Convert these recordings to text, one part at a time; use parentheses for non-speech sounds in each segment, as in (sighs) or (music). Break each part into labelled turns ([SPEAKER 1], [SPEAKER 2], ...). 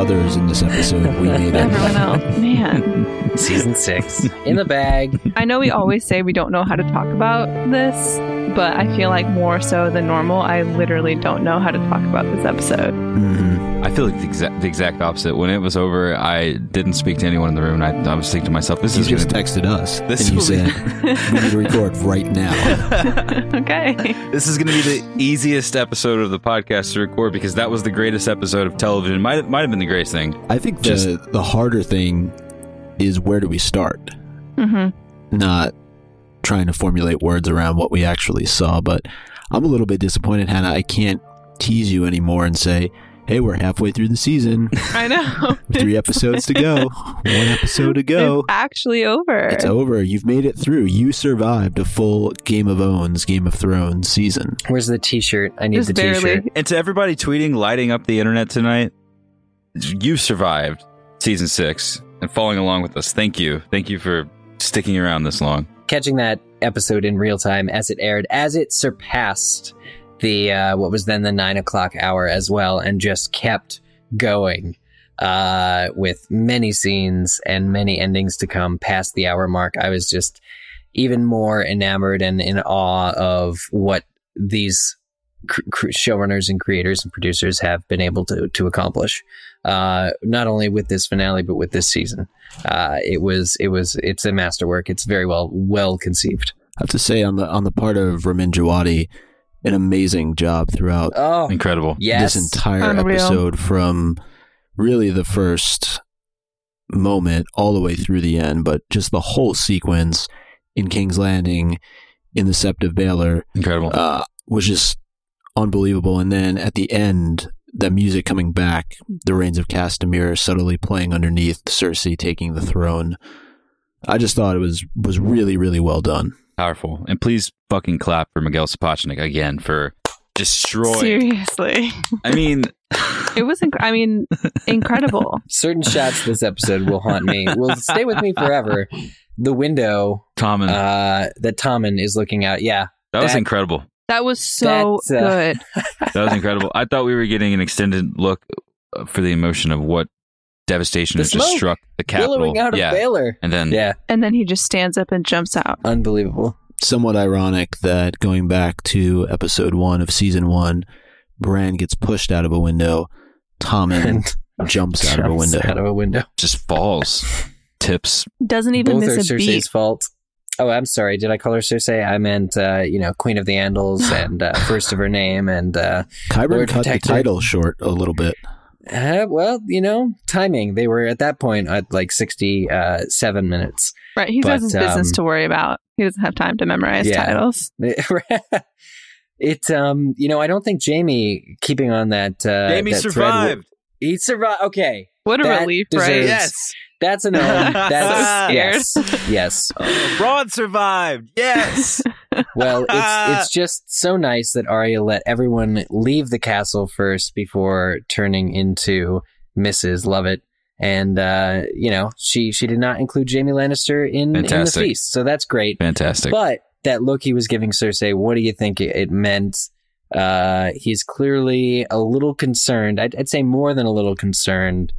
[SPEAKER 1] it.
[SPEAKER 2] Others in this episode, we made it.
[SPEAKER 3] Everyone else. Man.
[SPEAKER 4] Season six. In the bag.
[SPEAKER 3] I know we always say we don't know how to talk about this, but I feel like more so than normal, I literally don't know how to talk about this episode.
[SPEAKER 1] I feel like the exact, the exact opposite. When it was over, I didn't speak to anyone in the room. And I, I was thinking to myself, "This
[SPEAKER 2] You
[SPEAKER 1] is
[SPEAKER 2] just
[SPEAKER 1] gonna,
[SPEAKER 2] texted us (laughs)
[SPEAKER 1] This
[SPEAKER 2] and you
[SPEAKER 1] will
[SPEAKER 2] said we need to record right now. (laughs)
[SPEAKER 3] okay.
[SPEAKER 1] this is going to be the easiest episode of the podcast to record because that was the greatest episode of television. Might might have been the greatest thing.
[SPEAKER 2] I think the
[SPEAKER 1] Just-
[SPEAKER 2] the harder thing is where do we start?
[SPEAKER 3] hmm
[SPEAKER 2] Not trying to formulate words around what we actually saw, but I'm a little bit disappointed, Hannah. I can't tease you anymore and say, "Hey, we're halfway through the season. (laughs)
[SPEAKER 3] I know.
[SPEAKER 2] Three episodes to go. (laughs) One episode to go."
[SPEAKER 3] It's actually over.
[SPEAKER 2] It's over. You've made it through. You survived a full Game of Owns, Game of Thrones season.
[SPEAKER 4] Where's the t-shirt? I need
[SPEAKER 3] Just
[SPEAKER 4] the t-shirt.
[SPEAKER 1] And to everybody tweeting, lighting up the internet tonight, you survived season six and following along with us. Thank you. Thank you for sticking around this long.
[SPEAKER 4] Catching that episode in real time as it aired, as it surpassed the uh, what was then the nine o'clock hour as well, and just kept going uh, with many scenes and many endings to come past the hour mark. I was just even more enamored and in awe of what these cr- showrunners and creators and producers have been able to to accomplish. Uh, not only with this finale, but with this season. Uh, it was it was it's a masterwork. It's very well well conceived.
[SPEAKER 2] I have to say, on the on the part of Ramin Djawadi, an amazing job throughout
[SPEAKER 4] Oh
[SPEAKER 1] Incredible.
[SPEAKER 4] yes,
[SPEAKER 2] this entire
[SPEAKER 3] Unreal.
[SPEAKER 2] episode from really the first moment all the way through the end, but just the whole sequence in King's Landing, in the Sept of Baelor,
[SPEAKER 1] Incredible.
[SPEAKER 2] uh, was just unbelievable. And then at the end, the music coming back, the Rains of Castamere subtly playing underneath Cersei taking the throne. I just thought it was was really really well done.
[SPEAKER 1] Powerful. And please fucking clap for Miguel Sapochnik again for destroying.
[SPEAKER 3] Seriously.
[SPEAKER 1] I mean, (laughs)
[SPEAKER 3] It was, inc- I mean, incredible. (laughs)
[SPEAKER 4] certain shots this episode will haunt me. Will stay with me forever. The window
[SPEAKER 1] Tommen,
[SPEAKER 4] uh, that Tommen is looking out. Yeah,
[SPEAKER 1] that was incredible.
[SPEAKER 3] That was so
[SPEAKER 4] uh,
[SPEAKER 3] good.
[SPEAKER 1] That was incredible. I thought we were getting an extended look uh, for the emotion of what devastation
[SPEAKER 4] The
[SPEAKER 1] has just struck the capital.
[SPEAKER 4] billowing out of
[SPEAKER 1] yeah.
[SPEAKER 4] Baelor.
[SPEAKER 1] And then
[SPEAKER 4] Yeah,
[SPEAKER 3] And then he just stands up and jumps out.
[SPEAKER 4] unbelievable.
[SPEAKER 2] Somewhat ironic that going back to episode one of season one, Bran gets pushed out of a window, Tommen (laughs)
[SPEAKER 4] And
[SPEAKER 2] jumps out of a window.
[SPEAKER 4] Out of a window.
[SPEAKER 1] just falls, tips.
[SPEAKER 3] Doesn't even
[SPEAKER 4] Both are
[SPEAKER 3] miss a
[SPEAKER 4] Cersei's
[SPEAKER 3] beat.
[SPEAKER 4] fault. Oh, I'm sorry. Did I call her Cersei? I meant, uh, you know, Queen of the Andals (sighs) and uh, first of her name. And, uh, Qyburn
[SPEAKER 2] cut
[SPEAKER 4] Protector.
[SPEAKER 2] the title short a little bit.
[SPEAKER 4] Uh, well, you know, timing. They were at that point at like 67 minutes.
[SPEAKER 3] Right. He
[SPEAKER 4] But,
[SPEAKER 3] has his business
[SPEAKER 4] um,
[SPEAKER 3] to worry about. He doesn't have time to memorize
[SPEAKER 4] Yeah.
[SPEAKER 3] titles. (laughs)
[SPEAKER 4] it, um, you know, I don't think Jaime, keeping on that, uh,
[SPEAKER 1] Jaime
[SPEAKER 4] that thread-
[SPEAKER 1] survived.
[SPEAKER 4] he survived. Okay.
[SPEAKER 3] What a
[SPEAKER 4] That
[SPEAKER 3] relief,
[SPEAKER 4] deserves-
[SPEAKER 3] right? Yes.
[SPEAKER 4] That's an no. (laughs) That's
[SPEAKER 3] So
[SPEAKER 4] yes. Yes. (laughs)
[SPEAKER 1] Bronn survived. Yes.
[SPEAKER 4] Well, (laughs) it's it's just so nice that Arya let everyone leave the castle first before turning into Mrs. Lovett. And uh, you know, she she did not include Jaime Lannister in, in the feast. So that's great.
[SPEAKER 1] Fantastic.
[SPEAKER 4] But that look he was giving Cersei, what do you think it, it meant? Uh, he's clearly a little concerned. I'd, I'd say more than a little concerned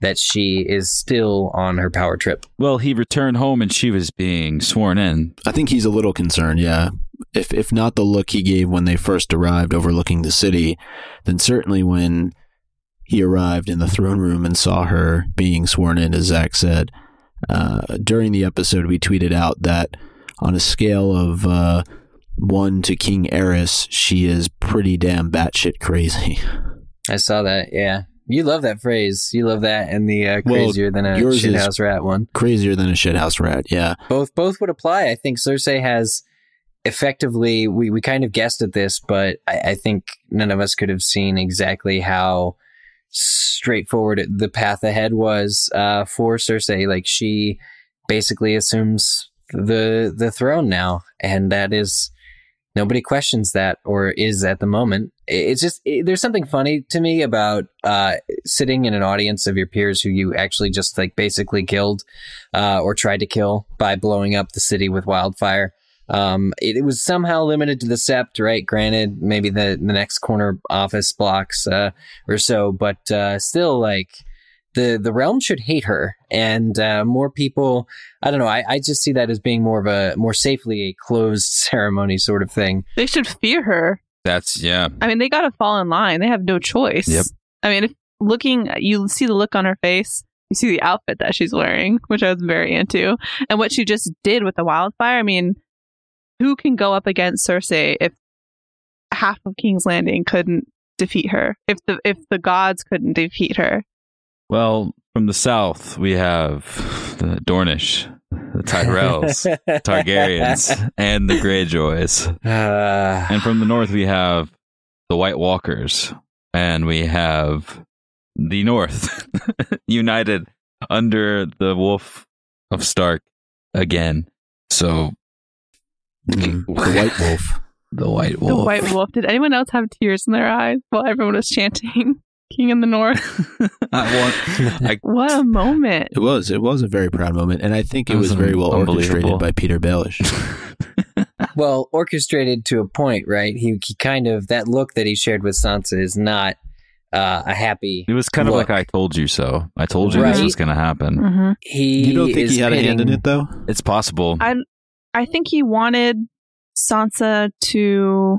[SPEAKER 4] that she is still on her power trip.
[SPEAKER 1] well, he returned home and she was being sworn in.
[SPEAKER 2] I think he's a little concerned, yeah. If if not the look he gave when they first arrived overlooking the city, then certainly when he arrived in the throne room and saw her being sworn in, as Zach said. Uh, during the episode, we tweeted out that on a scale of uh, one to King Aerys, she is pretty damn batshit crazy. (laughs)
[SPEAKER 4] I saw that. Yeah, you love that phrase. You love that, and the uh,
[SPEAKER 2] Well,
[SPEAKER 4] crazier than a shithouse rat one.
[SPEAKER 2] Crazier than a shithouse rat, yeah.
[SPEAKER 4] Both both would apply. I think Cersei has effectively. We we kind of guessed at this, but I, I think none of us could have seen exactly how straightforward the path ahead was uh, for Cersei. Like she basically assumes the the throne now, and that is nobody questions that or is at the moment. It's just it, there's something funny to me about uh, sitting in an audience of your peers who you actually just like basically killed uh, or tried to kill by blowing up the city with wildfire. Um, it, it was somehow limited to the Sept, right? Granted, maybe the the next corner office blocks uh, or so, but uh, still, like the the realm should hate her, and uh, more people. I don't know. I, I just see that as being more of a more safely a closed (laughs) ceremony sort of thing.
[SPEAKER 3] They should fear her.
[SPEAKER 1] That's yeah.
[SPEAKER 3] I mean, they got to fall in line. They have no choice.
[SPEAKER 1] Yep.
[SPEAKER 3] I mean, if looking, you see the look on her face. You see the outfit that she's wearing, which I was very into, and what she just did with the wildfire. I mean, who can go up against Cersei if half of King's Landing couldn't defeat her? If the if the gods couldn't defeat her?
[SPEAKER 1] Well, from the south we have the Dornish, the Tyrells, (laughs) Targaryens, and the Greyjoys.
[SPEAKER 4] Uh,
[SPEAKER 1] And from the north we have the White Walkers, and we have the North (laughs) united under the Wolf of Stark again. So
[SPEAKER 2] Mm, the White Wolf. (laughs)
[SPEAKER 1] the White Wolf.
[SPEAKER 3] The White Wolf. Did anyone else have tears in their eyes while everyone was chanting "King in the North"? (laughs)
[SPEAKER 1] I want. I, (laughs)
[SPEAKER 3] What a moment!
[SPEAKER 2] It was. It was a very proud moment, and I think it
[SPEAKER 1] It
[SPEAKER 2] was,
[SPEAKER 1] was
[SPEAKER 2] very well orchestrated by Petyr Baelish. (laughs)
[SPEAKER 4] well, orchestrated to a point, right? He, he kind of that look that he shared with Sansa is not uh, a happy.
[SPEAKER 1] it was kind of like I told you so. I told you this was going to happen.
[SPEAKER 3] hmm
[SPEAKER 4] He
[SPEAKER 2] you don't think he had a hand in it, though?
[SPEAKER 1] It's possible.
[SPEAKER 3] I I think he wanted Sansa to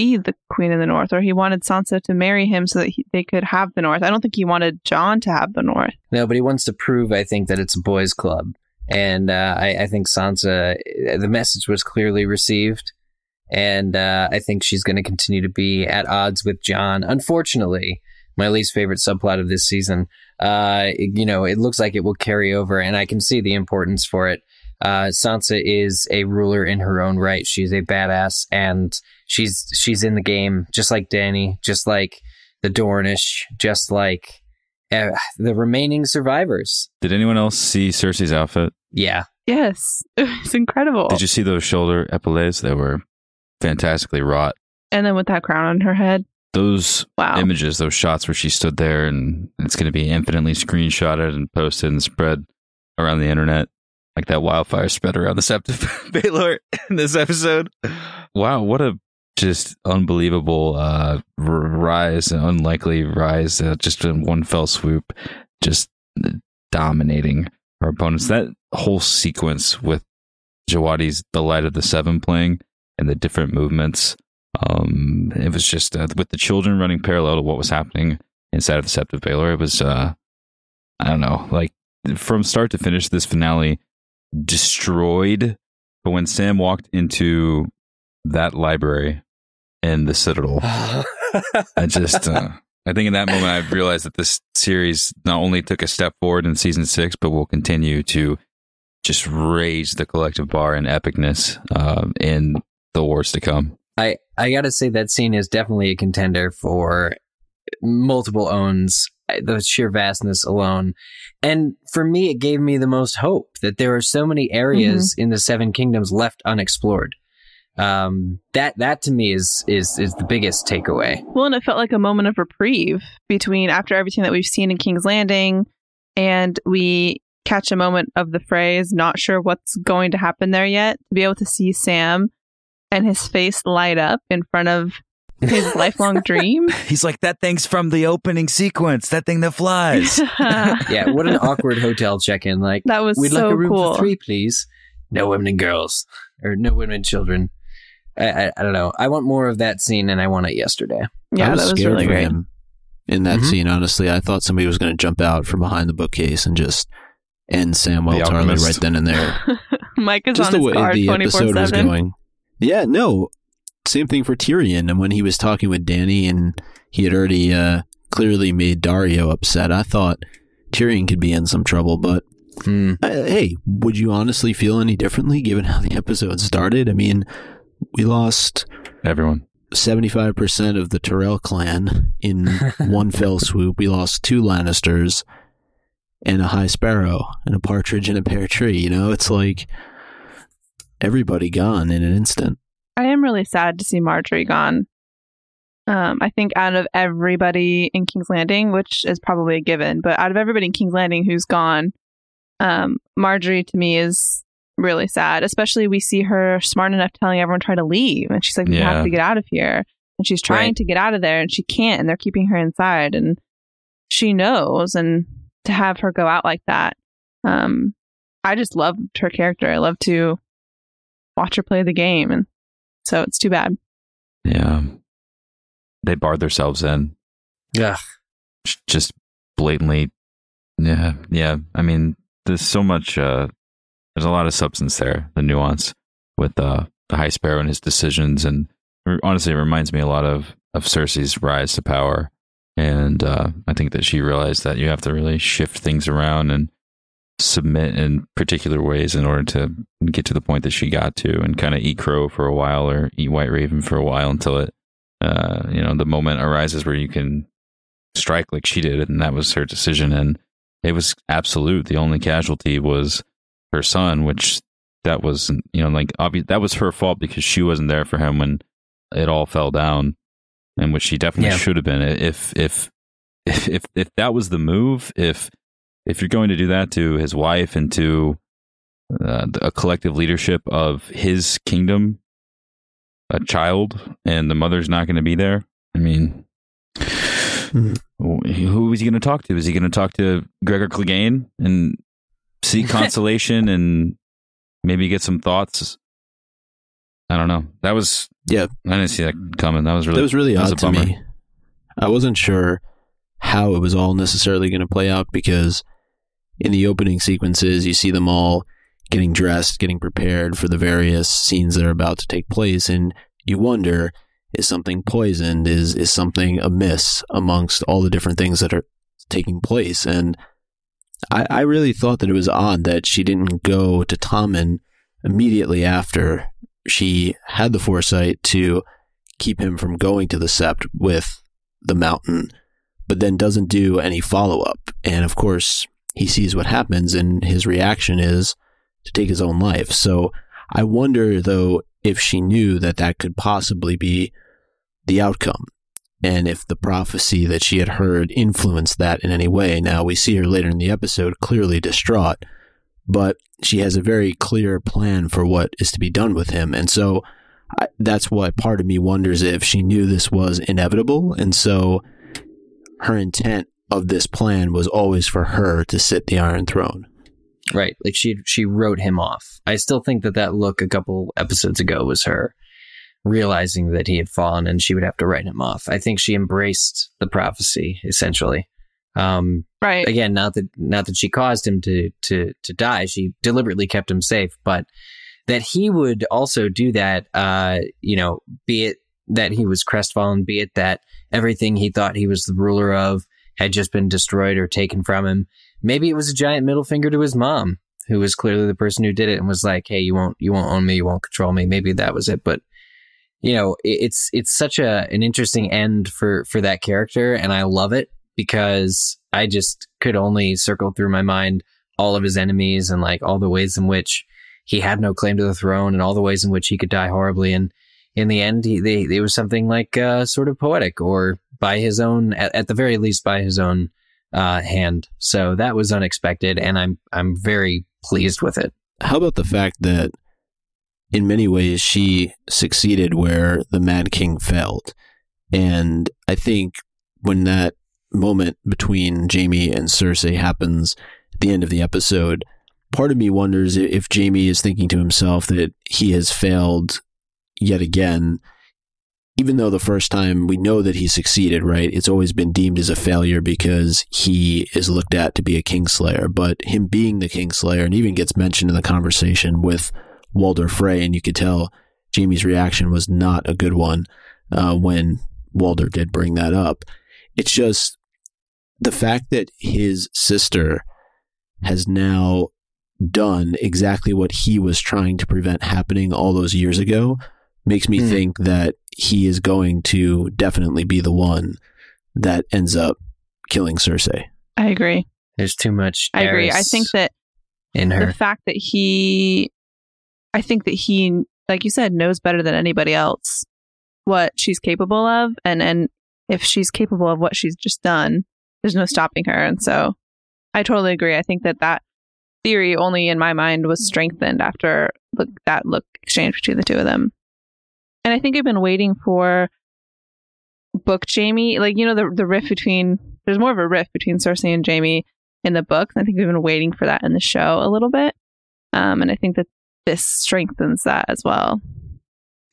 [SPEAKER 3] be the Queen of the North, or he wanted Sansa to marry him so that he, they could have the North. I don't think he wanted Jon to have the North.
[SPEAKER 4] No, but he wants to prove, I think, that it's a boys' club, and uh, I, I think Sansa, the message was clearly received, and uh, I think she's going to continue to be at odds with Jon. Unfortunately, my least favorite subplot of this season. Uh, you know, it looks like it will carry over, and I can see the importance for it. Uh, Sansa is a ruler in her own right. She's a badass, and she's she's in the game, just like Dany, just like the Dornish, just like uh, the remaining survivors.
[SPEAKER 1] Did anyone else see Cersei's outfit?
[SPEAKER 4] Yeah,
[SPEAKER 3] Yes, (laughs) it's incredible.
[SPEAKER 1] Did you see those shoulder epaulettes? They were fantastically wrought.
[SPEAKER 3] and then with that crown on her head,
[SPEAKER 1] Those
[SPEAKER 3] wow.
[SPEAKER 1] images, those shots where she stood there, and it's going to be infinitely screenshotted and posted and spread around the internet, like that wildfire spread around the Sept of (laughs) Baelor in this episode. Wow, what a just unbelievable uh, rise, an unlikely rise, uh, just in one fell swoop, just dominating her opponents. That whole sequence with Djawadi's The Light of the Seven playing and the different movements um, it was just uh, with the children running parallel to what was happening inside of the Sept of Baelor. It was, uh, I don't know, like from start to finish, this finale destroyed. But when Sam walked into that library in the Citadel, (laughs) I just, uh, I think in that moment I realized that this series not only took a step forward in season six, but will continue to just raise the collective bar in epicness um, in the wars to come.
[SPEAKER 4] I I gotta say that scene is definitely a contender for multiple owns. The sheer vastness alone, and for me, it gave me the most hope that there are so many areas in the Seven Kingdoms left unexplored. Um, that that to me is is is the biggest takeaway.
[SPEAKER 3] Well, and it felt like a moment of reprieve between after everything that we've seen in King's Landing, and we catch a moment of the phrase, not sure what's going to happen there yet, to be able to see Sam and his face light up in front of his (laughs) lifelong dream. (laughs)
[SPEAKER 1] He's like, that thing's from the opening sequence, that thing that flies. (laughs)
[SPEAKER 4] Yeah, what an awkward hotel check-in. Like, that
[SPEAKER 3] was
[SPEAKER 4] we'd
[SPEAKER 3] so
[SPEAKER 4] like a room
[SPEAKER 3] cool.
[SPEAKER 4] for three, please. No women and girls, or no women and children. I, I, I don't know. I want more of that scene, and I want it yesterday.
[SPEAKER 3] Yeah,
[SPEAKER 2] I was
[SPEAKER 3] that was
[SPEAKER 2] scared
[SPEAKER 3] really
[SPEAKER 2] for
[SPEAKER 3] great.
[SPEAKER 2] him in that
[SPEAKER 4] Mhm.
[SPEAKER 2] scene. Honestly, I thought somebody was going to jump out from behind the bookcase and just end Samwell
[SPEAKER 1] The
[SPEAKER 2] Tarly
[SPEAKER 1] Alchemist.
[SPEAKER 2] right then and there. (laughs)
[SPEAKER 3] Mike is
[SPEAKER 2] just
[SPEAKER 3] on
[SPEAKER 2] the
[SPEAKER 3] his
[SPEAKER 2] way
[SPEAKER 3] guard
[SPEAKER 2] the
[SPEAKER 3] twenty four
[SPEAKER 2] episode was
[SPEAKER 3] seven.
[SPEAKER 2] going. Yeah, no, same thing for Tyrion. And when he was talking with Dany, and he had already uh, clearly made Daario upset, I thought Tyrion could be in some trouble. But
[SPEAKER 4] Hmm.
[SPEAKER 2] uh, hey, would you honestly feel any differently given how the episode started? I mean, we lost
[SPEAKER 1] Everyone.
[SPEAKER 2] 75% of the Tyrell clan in (laughs) one fell swoop. We lost two Lannisters and a High Sparrow and a Partridge in a Pear Tree. You know, it's like everybody gone in an instant.
[SPEAKER 3] I am really sad to see Margaery gone. Um, I think out of everybody in King's Landing, which is probably a given, but out of everybody in King's Landing who's gone, um, Margaery to me is really sad. Especially we see her smart enough telling everyone try to leave, and she's like, "We
[SPEAKER 1] Yeah.
[SPEAKER 3] have to get out of here." And she's trying
[SPEAKER 4] Right.
[SPEAKER 3] to get out of there, and she can't, and they're keeping her inside, and she knows. And to have her go out like that, um, I just loved her character. I love to watch her play the game, and so it's too bad.
[SPEAKER 1] Yeah. They barred themselves in. Yeah, Just blatantly. Yeah. Yeah. I mean, there's so much, uh, there's a lot of substance there, the nuance with uh, the High Sparrow and his decisions. And honestly, it reminds me a lot of, of Cersei's rise to power. And uh, I think that she realized that you have to really shift things around and submit in particular ways in order to get to the point that she got to and kind of eat crow for a while or eat white raven for a while until it uh, you know the moment arises where you can strike like she did and that was her decision and it was absolute the only casualty was her son which that was you know like obvious that was her fault because she wasn't there for him when it all fell down and which she definitely
[SPEAKER 4] Yeah.
[SPEAKER 1] should have been if if if if if that was the move if if you're going to do that to his wife and to uh, a collective leadership of his kingdom, a child, and the mother's not going to be there, I mean,
[SPEAKER 2] Hmm.
[SPEAKER 1] who is he going to talk to? Is he going to talk to Gregor Clegane and seek (laughs) consolation and maybe get some thoughts? I don't know. That was
[SPEAKER 2] Yeah.
[SPEAKER 1] I didn't see that coming. That was really
[SPEAKER 2] that was really
[SPEAKER 1] that was
[SPEAKER 2] odd
[SPEAKER 1] a
[SPEAKER 2] to
[SPEAKER 1] bummer.
[SPEAKER 2] me. I wasn't sure how it was all necessarily going to play out because in the opening sequences, you see them all getting dressed, getting prepared for the various scenes that are about to take place, and you wonder: is something poisoned? Is is something amiss amongst all the different things that are taking place? And I, I really thought that it was odd that she didn't go to Tommen immediately after she had the foresight to keep him from going to the sept with the mountain, but then doesn't do any follow up. And of course, he sees what happens, and his reaction is to take his own life. So I wonder, though, if she knew that that could possibly be the outcome. And if the prophecy that she had heard influenced that in any way. Now, we see her later in the episode clearly distraught, but she has a very clear plan for what is to be done with him. And so I, that's why part of me wonders if she knew this was inevitable. And so her intent of this plan was always for her to sit the Iron Throne.
[SPEAKER 4] Right. Like she she wrote him off. I still think that that look a couple episodes ago was her realizing that he had fallen and she would have to write him off. I think she embraced the prophecy essentially. Um,
[SPEAKER 3] Right.
[SPEAKER 4] again, not that not that she caused him to to to die. She deliberately kept him safe, but that he would also do that. Uh, you know, be it that he was crestfallen, be it that everything he thought he was the ruler of had just been destroyed or taken from him. Maybe it was a giant middle finger to his mom, who was clearly the person who did it and was like, "Hey, you won't you won't own me, you won't control me." Maybe that was it, but you know, it's it's such a an interesting end for for that character, and I love it because I just could only circle through my mind all of his enemies and like all the ways in which he had no claim to the throne and all the ways in which he could die horribly. And in the end, he, they, it was something like uh, sort of poetic or by his own, at, at the very least, by his own uh, hand. So that was unexpected, and I'm I'm very pleased with it.
[SPEAKER 2] How about the fact that in many ways she succeeded where the Mad King failed? And I think when that moment between Jaime and Cersei happens at the end of the episode, part of me wonders if Jaime is thinking to himself that he has failed yet again. Even though the first time we know that he succeeded, right? It's always been deemed as a failure because he is looked at to be a kingslayer. But him being the kingslayer, and even gets mentioned in the conversation with Walder Frey, and you could tell Jaime's reaction was not a good one uh, when Walder did bring that up. It's just the fact that his sister has now done exactly what he was trying to prevent happening all those years ago makes me
[SPEAKER 4] Hmm.
[SPEAKER 2] think that he is going to definitely be the one that ends up killing Cersei.
[SPEAKER 3] I agree.
[SPEAKER 4] There's too much.
[SPEAKER 3] I agree. I think that
[SPEAKER 4] in her.
[SPEAKER 3] the
[SPEAKER 4] her.
[SPEAKER 3] fact that he i think that he like you said knows better than anybody else what she's capable of and and if she's capable of what she's just done there's no stopping her and so i totally agree i think that that theory only in my mind was strengthened after look, that look exchange between the two of them. And I think I've been waiting for book Jaime, like you know the the rift between there's more of a riff between Cersei and Jaime in the books. I think we've been waiting for that in the show a little bit, um, and I think that this strengthens that as well.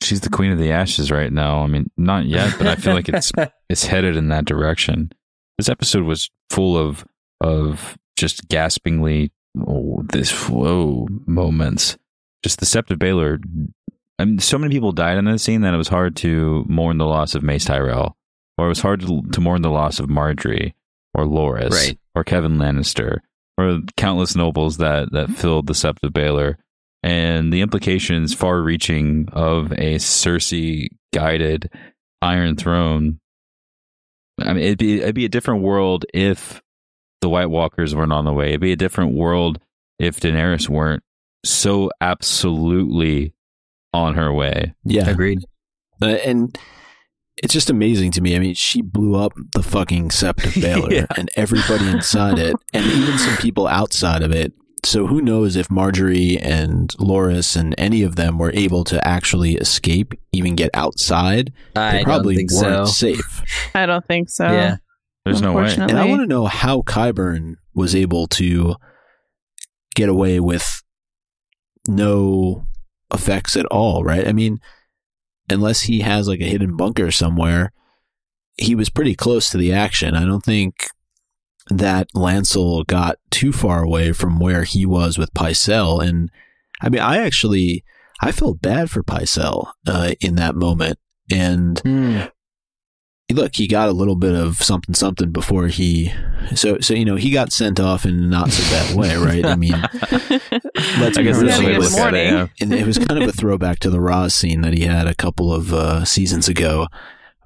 [SPEAKER 1] She's the queen of the ashes right now. I mean, not yet, but I feel like it's (laughs) it's headed in that direction. This episode was full of of just gaspingly oh, this whoa moments. Just the Sept of Baelor. I mean, so many people died in that scene that it was hard to mourn the loss of Mace Tyrell, or it was hard to, to mourn the loss of Margaery or Loras
[SPEAKER 4] Right.
[SPEAKER 1] or Kevan Lannister or countless nobles that that filled the Sept of Baelor and the implications far reaching of a Cersei guided Iron Throne. I mean, it'd be it'd be a different world if the White Walkers weren't on the way. It'd be a different world if Daenerys weren't so absolutely on her way.
[SPEAKER 2] Yeah.
[SPEAKER 4] Agreed.
[SPEAKER 2] Uh, and it's just amazing to me. I mean, she blew up the fucking Sept of (laughs) Baelor
[SPEAKER 1] Yeah.
[SPEAKER 2] and everybody inside it, and even some people outside of it. So who knows if Margaery and Loras and any of them were able to actually escape, even get outside?
[SPEAKER 4] I
[SPEAKER 2] They
[SPEAKER 4] don't
[SPEAKER 2] probably
[SPEAKER 4] think
[SPEAKER 2] weren't
[SPEAKER 4] so. (laughs)
[SPEAKER 2] safe.
[SPEAKER 3] I don't think so.
[SPEAKER 4] Yeah.
[SPEAKER 1] There's no way.
[SPEAKER 2] And I want to know how Qyburn was able to get away with no effects at all, right? I mean, unless he has like a hidden bunker somewhere, he was pretty close to the action. I don't think that Lancel got too far away from where he was with Pycelle. And I mean, I actually I felt bad for Pycelle uh, in that moment. And
[SPEAKER 4] Hmm.
[SPEAKER 2] look, he got a little bit of something something before he so so you know he got sent off in a not so bad way, right? I mean, (laughs) let's
[SPEAKER 1] I
[SPEAKER 2] be
[SPEAKER 1] guess
[SPEAKER 2] real.
[SPEAKER 1] that's way
[SPEAKER 2] It was,
[SPEAKER 1] look at it. Yeah.
[SPEAKER 2] and it was kind of a throwback to the Ros scene that he had a couple of uh, seasons ago.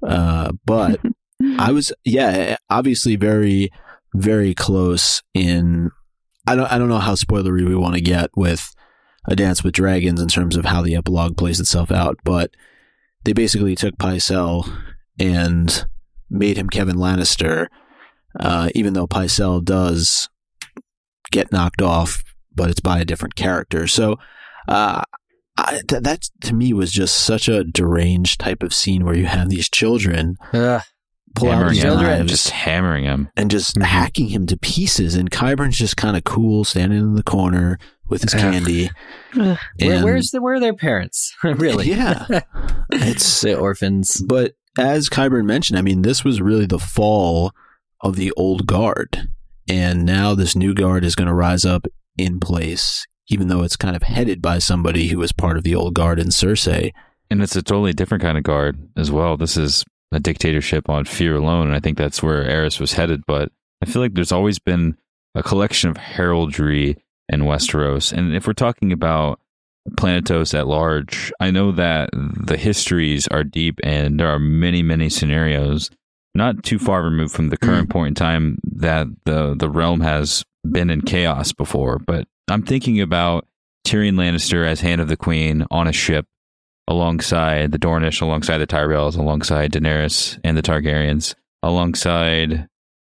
[SPEAKER 2] Uh, but (laughs) I was yeah, obviously very very close in I don't I don't know how spoilery we want to get with a dance with dragons in terms of how the epilogue plays itself out, but they basically took Pycelle and made him Kevan Lannister, uh, even though Pycelle does get knocked off, but it's by a different character. So uh, I, th- that to me was just such a deranged type of scene where you have these children. Pull out
[SPEAKER 1] hammering
[SPEAKER 2] these
[SPEAKER 1] him,
[SPEAKER 2] knives
[SPEAKER 1] just hammering him.
[SPEAKER 2] and just
[SPEAKER 4] Mhm.
[SPEAKER 2] hacking him to pieces. And Qyburn's just kind of cool, standing in the corner with his candy.
[SPEAKER 3] Ugh.
[SPEAKER 4] Where, where's the, where are their parents? (laughs) really?
[SPEAKER 2] Yeah. (laughs) It's
[SPEAKER 4] the orphans.
[SPEAKER 2] but as Qyburn mentioned, I mean, this was really the fall of the old guard, and now this new guard is going to rise up in place, even though it's kind of headed by somebody who was part of the old guard in Cersei.
[SPEAKER 1] And it's a totally different kind of guard as well. This is a dictatorship on fear alone, and I think that's where Aerys was headed. But I feel like there's always been a collection of heraldry in Westeros, and if we're talking about Planetos at large, I know that the histories are deep, and there are many, many scenarios not too far removed from the hmm. current point in time that the the realm has been in chaos before. But I'm thinking about Tyrion Lannister as Hand of the Queen on a ship alongside the Dornish, alongside the Tyrells, alongside Daenerys and the Targaryens, alongside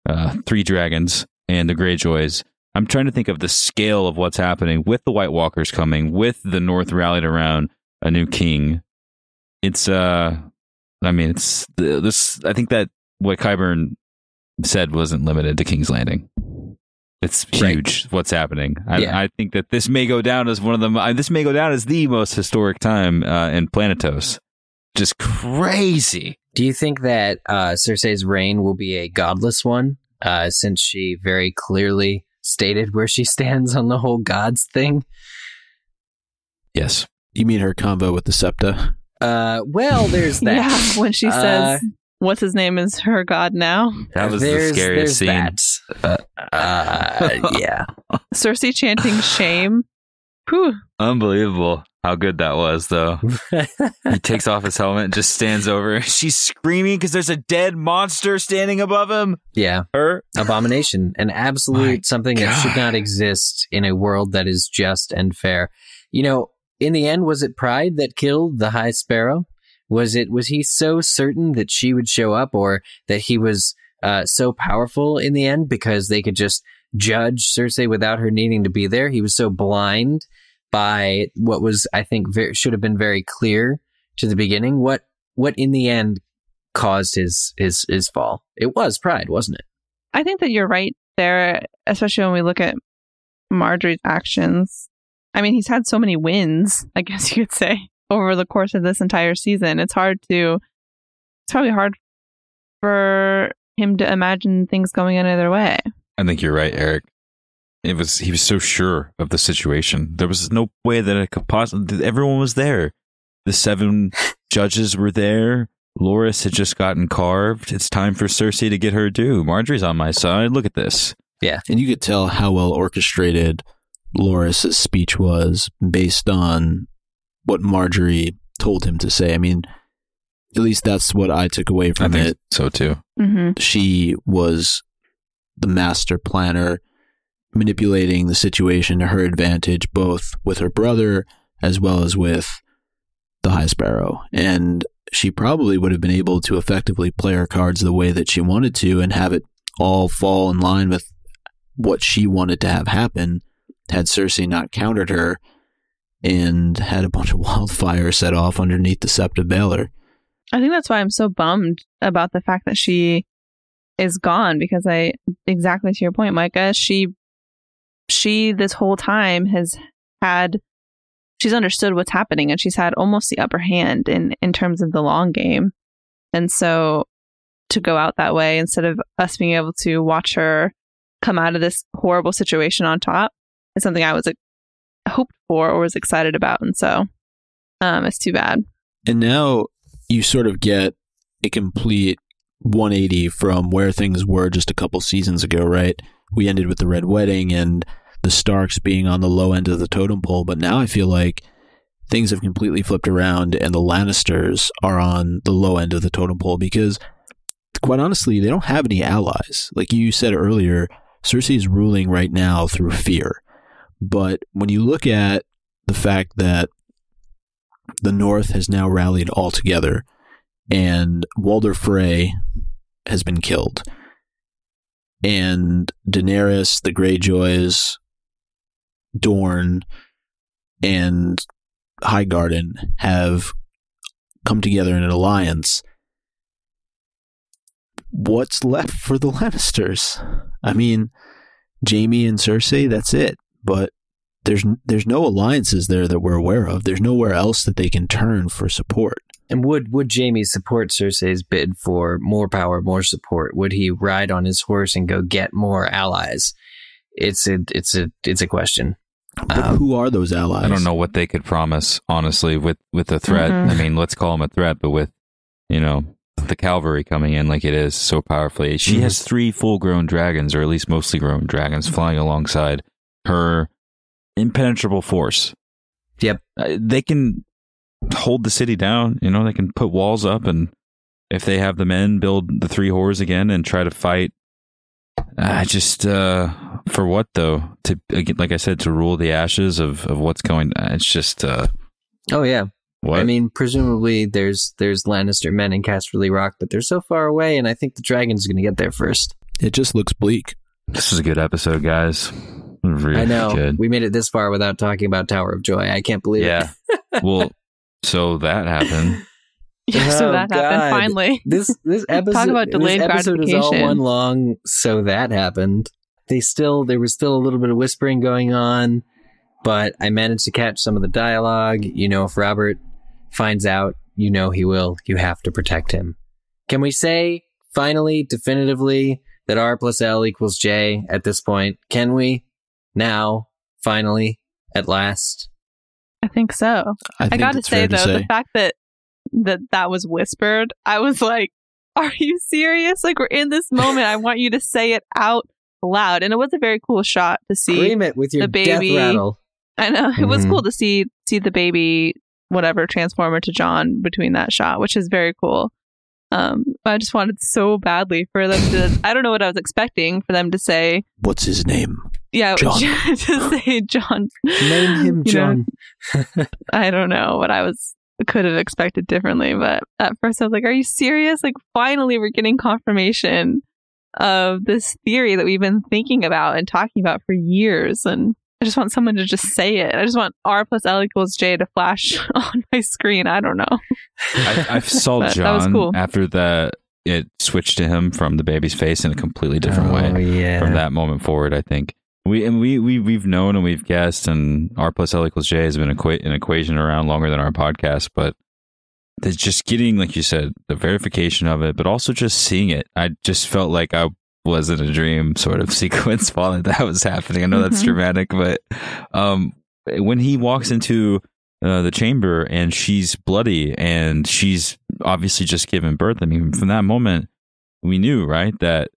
[SPEAKER 1] uh, three dragons and the Greyjoys. I'm trying to think of the scale of what's happening with the White Walkers coming, with the North rallied around a new king. It's uh, I mean, it's this. I think that what Qyburn said wasn't limited to King's Landing. It's
[SPEAKER 4] Right.
[SPEAKER 1] huge. What's happening? I,
[SPEAKER 4] Yeah.
[SPEAKER 1] I think that this may go down as one of the. uh, This may go down as the most historic time uh, in Planetos. Just crazy.
[SPEAKER 4] Do you think that uh, Cersei's reign will be a godless one, uh, since she very clearly stated where she (laughs) stands on the whole gods thing?
[SPEAKER 1] Yes.
[SPEAKER 2] You mean her combo with the Septa?
[SPEAKER 4] Uh, well, there's (laughs) that.
[SPEAKER 3] Yeah, when she
[SPEAKER 4] Uh,
[SPEAKER 3] says, "What's his name is her god now?"
[SPEAKER 1] That was
[SPEAKER 4] There's-
[SPEAKER 1] the scariest scene.
[SPEAKER 4] that. Uh, (laughs) yeah.
[SPEAKER 3] Cersei chanting shame. Whew.
[SPEAKER 1] Unbelievable how good that was, though. he (laughs) takes off his helmet and just stands over. She's screaming because there's a dead monster standing above him.
[SPEAKER 4] yeah.
[SPEAKER 1] Her.
[SPEAKER 4] Abomination. An absolute something that should not exist in a world that is just and fair. You know, in the end, was it pride that killed the High Sparrow? Was it, was he so certain that she would show up or that he was uh, so powerful in the end because they could just judge Cersei without her needing to be there. He was so blind by what was, I think, very, should have been very clear to the beginning. What what in the end caused his his his fall? It was pride, wasn't it?
[SPEAKER 3] I think that you're right there, especially when we look at Margaery's actions. I mean, he's had so many wins, I guess you could say, (laughs) over the course of this entire season. It's hard to, it's probably hard for him to imagine things going another way.
[SPEAKER 1] I think you're right, Eric. It was he was so sure of the situation. There was no way that it could possibly. Everyone was there. The seven (laughs) judges were there. Loras had just gotten carved. It's time for Cersei to get her due. Margaery's on my side. Look at this.
[SPEAKER 2] Yeah, and you could tell how well orchestrated Loras's speech was based on what Margaery told him to say. I mean, at least that's what I took away
[SPEAKER 1] I
[SPEAKER 2] from
[SPEAKER 1] think
[SPEAKER 2] it.
[SPEAKER 1] so too.
[SPEAKER 3] Mm-hmm.
[SPEAKER 2] She was the master planner, manipulating the situation to her advantage, both with her brother as well as with the High Sparrow. And she probably would have been able to effectively play her cards the way that she wanted to and have it all fall in line with what she wanted to have happen had Cersei not countered her and had a bunch of (laughs) wildfire set off underneath the Sept of Baelor.
[SPEAKER 3] I think that's why I'm so bummed about the fact that she is gone because I exactly to your point, Micah, she she this whole time has had she's understood what's happening and she's had almost the upper hand in in terms of the long game. And so to go out that way instead of us being able to watch her come out of this horrible situation on top is something I was like, hoped for or was excited about. And so um it's too bad.
[SPEAKER 2] And now you sort of get a complete 180 from where things were just a couple seasons ago, right? We ended with the Red Wedding and the Starks being on the low end of the totem pole, but now I feel like things have completely flipped around and the Lannisters are on the low end of the totem pole because, quite honestly, they don't have any allies. Like you said earlier, Cersei is ruling right now through fear. But when you look at the fact that the North has now rallied all together, and Walder Frey has been killed, and Daenerys, the Greyjoys, Dorne, and Highgarden have come together in an alliance. What's left for the Lannisters? I mean, Jaime and Cersei, that's it. But there's there's no alliances there that we're aware of. There's nowhere else that they can turn for support.
[SPEAKER 4] And would would Jaime support Cersei's bid for more power, more support? Would he ride on his horse and go get more allies? It's a it's a it's a question.
[SPEAKER 2] But
[SPEAKER 4] Um,
[SPEAKER 2] who are those allies?
[SPEAKER 1] I don't know what they could promise, honestly, with with a threat.
[SPEAKER 3] Mhm.
[SPEAKER 1] I mean, let's call them a threat, but with you know the cavalry coming in like it is so powerfully, she
[SPEAKER 2] Mhm.
[SPEAKER 1] has three full grown dragons, or at least mostly grown dragons, flying alongside her impenetrable force.
[SPEAKER 4] Yep.
[SPEAKER 1] Uh, they can hold the city down. You know, they can put walls up, and if they have the men build the three whores again and try to fight. I just uh for what though? To again, like I said, to rule the ashes of of what's going. It's just uh
[SPEAKER 4] Oh yeah.
[SPEAKER 1] what
[SPEAKER 4] I mean, presumably there's there's Lannister men in Casterly Rock, but they're so far away, and I think the dragon's going to get there first.
[SPEAKER 2] It just looks bleak.
[SPEAKER 1] this is a good episode, guys. Really
[SPEAKER 4] I know
[SPEAKER 1] good.
[SPEAKER 4] we made it this far without talking about Tower of Joy. I can't believe
[SPEAKER 1] Yeah.
[SPEAKER 4] it. (laughs)
[SPEAKER 1] well, so that happened. (laughs)
[SPEAKER 3] Yeah, so
[SPEAKER 4] Oh,
[SPEAKER 3] that
[SPEAKER 4] God.
[SPEAKER 3] happened finally.
[SPEAKER 4] This this episode (laughs) Talk
[SPEAKER 3] about delayed
[SPEAKER 4] this episode is all
[SPEAKER 3] gratification.
[SPEAKER 4] one long. So that happened. They still there was still a little bit of whispering going on, but I managed to catch some of the dialogue. You know, if Robert finds out, you know he will. You have to protect him. Can we say finally, definitively, that R plus L equals J at this point? Can we now, finally, at last?
[SPEAKER 3] I think so.
[SPEAKER 2] I,
[SPEAKER 3] I
[SPEAKER 2] think
[SPEAKER 3] got to say though,
[SPEAKER 2] say.
[SPEAKER 3] the fact that that that was whispered, I was like, (laughs) "Are you serious? Like we're in this moment. I want you to say it out loud." And it was a very cool shot to see.
[SPEAKER 4] Scream it with your
[SPEAKER 3] the baby-
[SPEAKER 4] death rattle.
[SPEAKER 3] I know (laughs) it was
[SPEAKER 4] Mhm.
[SPEAKER 3] cool to see see the baby whatever transform into Jon between that shot, which is very cool. Um, I just wanted so badly for them to. I don't know what I was expecting for them to say.
[SPEAKER 2] What's his name?
[SPEAKER 3] Yeah, (laughs)
[SPEAKER 2] Jon.
[SPEAKER 3] to say Jon.
[SPEAKER 4] Name him
[SPEAKER 3] You know,
[SPEAKER 4] Jon. (laughs)
[SPEAKER 3] I don't know what I was could have expected differently, but at first I was like, "Are you serious? Like, finally, we're getting confirmation of this theory that we've been thinking about and talking about for years. And I just want someone to just say it. I just want R plus L equals J to flash (laughs) on my screen. I don't know.
[SPEAKER 1] I, I (laughs) saw
[SPEAKER 3] But
[SPEAKER 1] Jon
[SPEAKER 3] that was cool.
[SPEAKER 1] after that. It switched to him from the baby's face in a completely different way.
[SPEAKER 4] Oh, yeah.
[SPEAKER 1] from that moment forward. I think we and we we we've known and we've guessed, and R plus L equals J has been equa- an equation around longer than our podcast, but. It's just getting, like you said, the verification of it, but also just seeing it. I just felt like I was in a dream sort of (laughs) sequence while that was happening. I know that's
[SPEAKER 3] Mhm.
[SPEAKER 1] dramatic, but um, when he walks into uh, the chamber and she's bloody and she's obviously just given birth, I mean, from that moment, we knew, right, that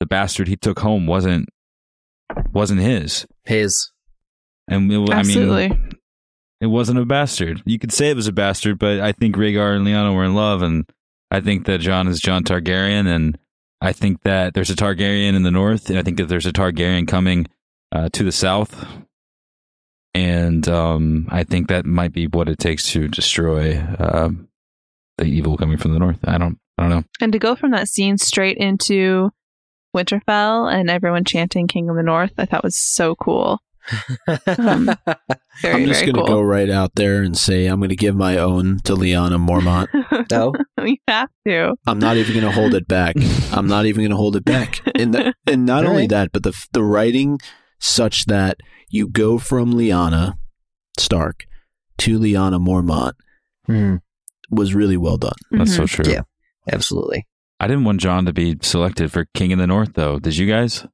[SPEAKER 1] the bastard he took home wasn't wasn't his.
[SPEAKER 4] His.
[SPEAKER 1] And it, I mean, it wasn't a bastard. You could say it was a bastard, but I think Rhaegar and Lyanna were in love, and I think that Jon is Jon Targaryen, and I think that there's a Targaryen in the north, and I think that there's a Targaryen coming uh, to the south, and um, I think that might be what it takes to destroy um the evil coming from the north. I don't, I don't know.
[SPEAKER 3] And to go from that scene straight into Winterfell and everyone chanting King of the North, I thought was so cool. Um, (laughs) Very,
[SPEAKER 2] I'm just going to
[SPEAKER 3] cool.
[SPEAKER 2] go right out there and say I'm going to give my own to Lyanna Mormont. (laughs)
[SPEAKER 4] no.
[SPEAKER 3] you (laughs) have to.
[SPEAKER 2] I'm not even going to hold it back. (laughs) I'm not even going to hold it back. And the, and not only
[SPEAKER 4] Alright.
[SPEAKER 2] that, but the the writing such that you go from Lyanna Stark to Lyanna Mormont
[SPEAKER 4] Hmm.
[SPEAKER 2] was really well done.
[SPEAKER 1] That's so
[SPEAKER 3] Mhm.
[SPEAKER 1] true.
[SPEAKER 4] Yeah. Absolutely.
[SPEAKER 1] I didn't want Jon to be selected for King in the North, though. Did you guys?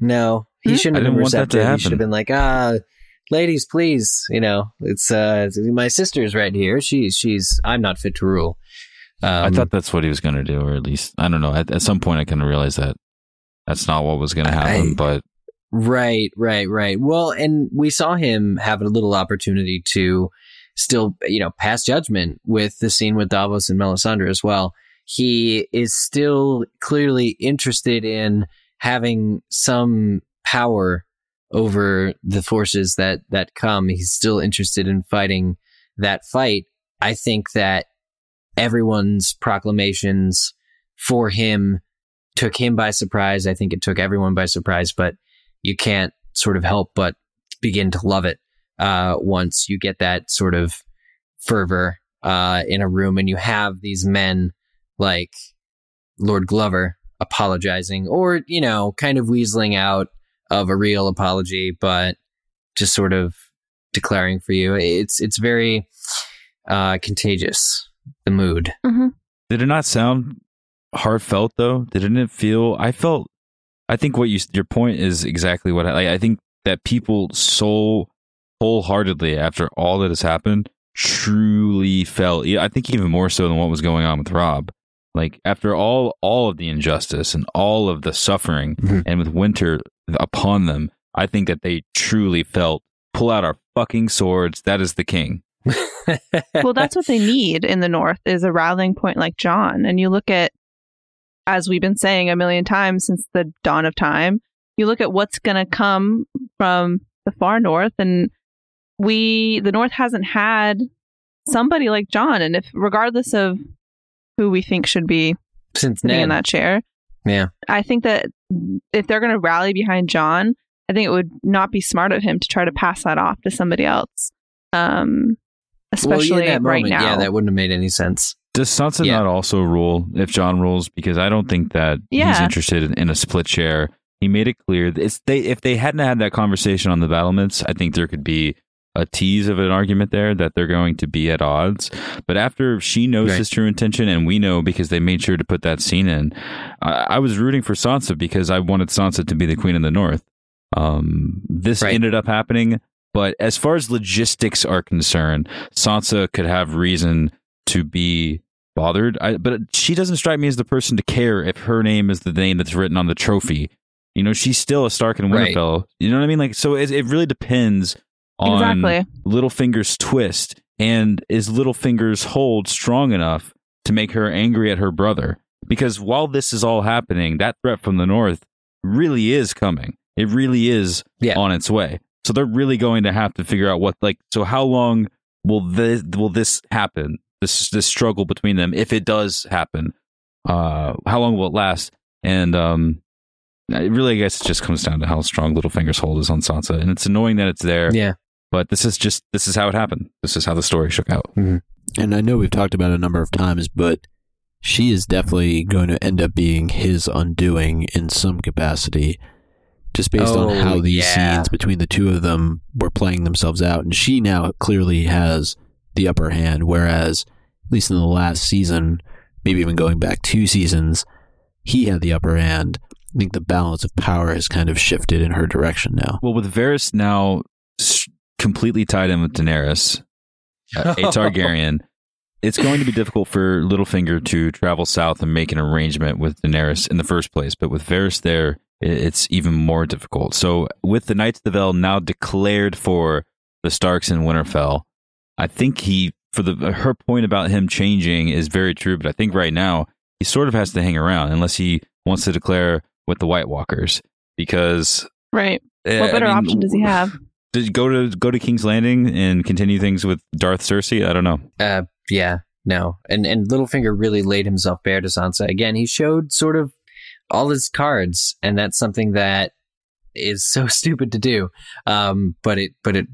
[SPEAKER 4] No, he
[SPEAKER 3] Hmm?
[SPEAKER 4] shouldn't
[SPEAKER 1] I
[SPEAKER 4] have
[SPEAKER 1] didn't
[SPEAKER 4] been
[SPEAKER 1] want that to
[SPEAKER 4] receptive. He should have been like, ah, ladies, please. You know, it's uh, my sister's right here. She's she's. I'm not fit to rule. Um,
[SPEAKER 1] I thought that's what he was going to do, or at least I don't know. At, at some point, I kind of realized that that's not what was going to happen.
[SPEAKER 4] I-
[SPEAKER 1] but
[SPEAKER 4] Right, right, right. Well, and we saw him have a little opportunity to still, you know, pass judgment with the scene with Davos and Melisandre as well. He is still clearly interested in having some power over the forces that that come. He's still interested in fighting that fight. I think that everyone's proclamations for him took him by surprise. I think it took everyone by surprise, but you can't sort of help but begin to love it uh, once you get that sort of fervor uh, in a room and you have these men like Lord Glover apologizing or, you know, kind of weaseling out of a real apology, but just sort of declaring for you. It's it's very uh, contagious, the mood.
[SPEAKER 1] did it not sound heartfelt though? Didn't it feel? I felt. I think what you your point is exactly what I. Like, I think that people so wholeheartedly after all that has happened truly felt. I think even more so than what was going on with Robb. Like after all all of the injustice and all of the suffering
[SPEAKER 4] Mhm.
[SPEAKER 1] and with winter upon them, I think that they truly felt pull out our fucking swords. That is the king. (laughs)
[SPEAKER 3] well, that's what they need in the North is a rallying point like Jon. And you look at, as we've been saying a million times since the dawn of time, you look at what's going to come from the far North, and we, the North hasn't had somebody like Jon. And if, regardless of who we think should be
[SPEAKER 4] Since
[SPEAKER 3] sitting in that chair,
[SPEAKER 4] Yeah.
[SPEAKER 3] I think that if they're going to rally behind Jon, I think it would not be smart of him to try to pass that off to somebody else. Um, especially
[SPEAKER 4] well, yeah,
[SPEAKER 3] right
[SPEAKER 4] moment,
[SPEAKER 3] now.
[SPEAKER 4] Yeah, that wouldn't have made any sense.
[SPEAKER 1] Does Sansa
[SPEAKER 4] Yeah.
[SPEAKER 1] not also rule if Jon rules? Because I don't think that he's interested in, in a split chair. He made it clear. that It's they if they hadn't had that conversation on the battlements, I think there could be a tease of an argument there that they're going to be at odds. But after she knows
[SPEAKER 4] Right.
[SPEAKER 1] his true intention, and we know because they made sure to put that scene in, I, I was rooting for Sansa because I wanted Sansa to be the queen of the North. Um, this
[SPEAKER 4] Right.
[SPEAKER 1] ended up happening, but as far as logistics are concerned, Sansa could have reason to be bothered. I, but she doesn't strike me as the person to care if her name is the name that's written on the trophy. You know, she's still a Stark and
[SPEAKER 4] Right.
[SPEAKER 1] Winterfell. You know what I mean? Like, so it, it really depends on
[SPEAKER 3] Exactly.
[SPEAKER 1] Littlefinger's twist and is Littlefinger's hold strong enough to make her angry at her brother? Because while this is all happening, that threat from the north really is coming. It really is
[SPEAKER 4] Yeah.
[SPEAKER 1] on its way. So they're really going to have to figure out what like so how long will this will this happen? This this struggle between them if it does happen. Uh how long will it last? And um, it really, I guess, it just comes down to how strong Littlefinger's hold is on Sansa, and it's annoying that it's there.
[SPEAKER 4] Yeah.
[SPEAKER 1] But this is just this is how it happened. This is how the story shook out. Mm-hmm.
[SPEAKER 2] And I know we've talked about it a number of times, but she is definitely going to end up being his undoing in some capacity, just based
[SPEAKER 4] Oh,
[SPEAKER 2] on how oh, these
[SPEAKER 4] yeah.
[SPEAKER 2] scenes between the two of them were playing themselves out. And she now clearly has the upper hand, whereas, at least in the last season, maybe even going back two seasons, he had the upper hand. I think the balance of power has kind of shifted in her direction now.
[SPEAKER 1] Well, with Varys now s- completely tied in with Daenerys, uh, (laughs) a Targaryen, it's going to be difficult for Littlefinger to travel south and make an arrangement with Daenerys in the first place. But with Varys there, it's even more difficult. So, with the Knights of the Vale now declared for the Starks in Winterfell, I think he, for the her point about him changing is very true. But I think right now he sort of has to hang around unless he wants to declare with the White Walkers because.
[SPEAKER 3] Right.
[SPEAKER 1] eh,
[SPEAKER 3] What
[SPEAKER 1] I
[SPEAKER 3] better
[SPEAKER 1] mean,
[SPEAKER 3] option does he have? (laughs)
[SPEAKER 1] did you go to go to King's Landing and continue things with Darth Cersei? I don't know.
[SPEAKER 4] Uh, yeah, no, and and Littlefinger really laid himself bare to Sansa again. He showed sort of all his cards, and that's something that is so (laughs) stupid to do. Um, but it, but it,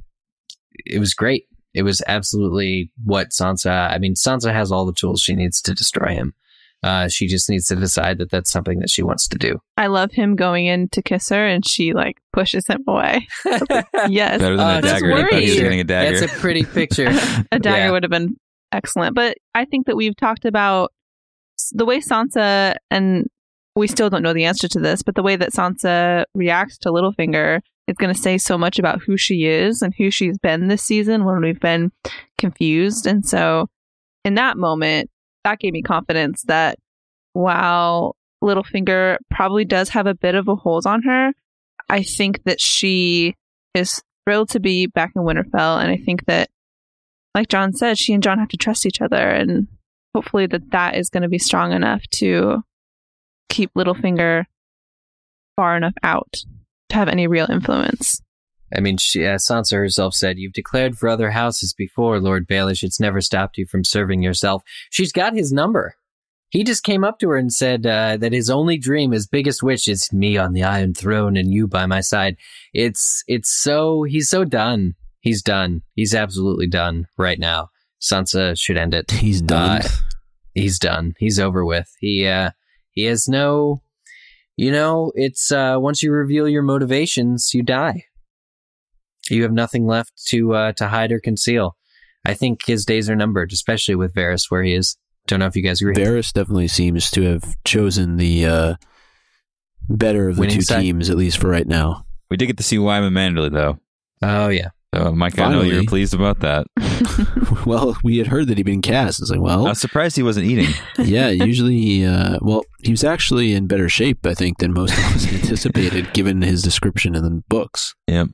[SPEAKER 4] it was great. It was absolutely what Sansa. I mean, Sansa has all the tools she needs to destroy him. Uh, she just needs to decide that that's something that she wants to do.
[SPEAKER 3] I love him going in to kiss her and she like pushes him away. (laughs) Yes.
[SPEAKER 1] Better than
[SPEAKER 4] Uh,
[SPEAKER 1] a
[SPEAKER 4] that's
[SPEAKER 1] dagger. I thought he was getting a dagger.
[SPEAKER 4] That's a pretty picture. (laughs)
[SPEAKER 3] a dagger
[SPEAKER 4] Yeah.
[SPEAKER 3] would have been excellent. But I think that we've talked about the way Sansa, and we still don't know the answer to this, but the way that Sansa reacts to Littlefinger is going to say so much about who she is and who she's been this season when we've been confused. And so in that moment, that gave me confidence that while Littlefinger probably does have a bit of a hold on her, I think that she is thrilled to be back in Winterfell. And I think that like Jon said, she and Jon have to trust each other, and hopefully that that is going to be strong enough to keep Littlefinger far enough out to have any real influence.
[SPEAKER 4] I mean, she, uh, Sansa herself said, You've declared for other houses before, Lord Baelish. It's never stopped you from serving yourself. She's got his number. He just came up to her and said uh, that his only dream, his biggest wish, is me on the Iron Throne and you by my side. It's it's so he's so done. He's done. He's absolutely done right now. Sansa should end it.
[SPEAKER 2] He's done.
[SPEAKER 4] Uh, he's done. He's over with. He uh he has no you know, it's uh once you reveal your motivations, you die. You have nothing left to uh to hide or conceal. I think his days are numbered, especially with Varys where he is. Don't know if you guys agree.
[SPEAKER 2] Varys definitely seems to have chosen the uh, better of the
[SPEAKER 4] Winning
[SPEAKER 2] two
[SPEAKER 4] side.
[SPEAKER 2] teams, at least for right now.
[SPEAKER 1] we did get to see Wyman Manderly though.
[SPEAKER 4] oh yeah.
[SPEAKER 1] So Mike, I know you're pleased about that. (laughs) (laughs)
[SPEAKER 2] well, we had heard that he'd been cast. It's like,
[SPEAKER 1] I
[SPEAKER 2] well,
[SPEAKER 1] was surprised he wasn't eating. (laughs)
[SPEAKER 2] yeah, usually, he, uh, well, he was actually in better shape, I think, than most of us anticipated, given his description in the books.
[SPEAKER 1] Yep.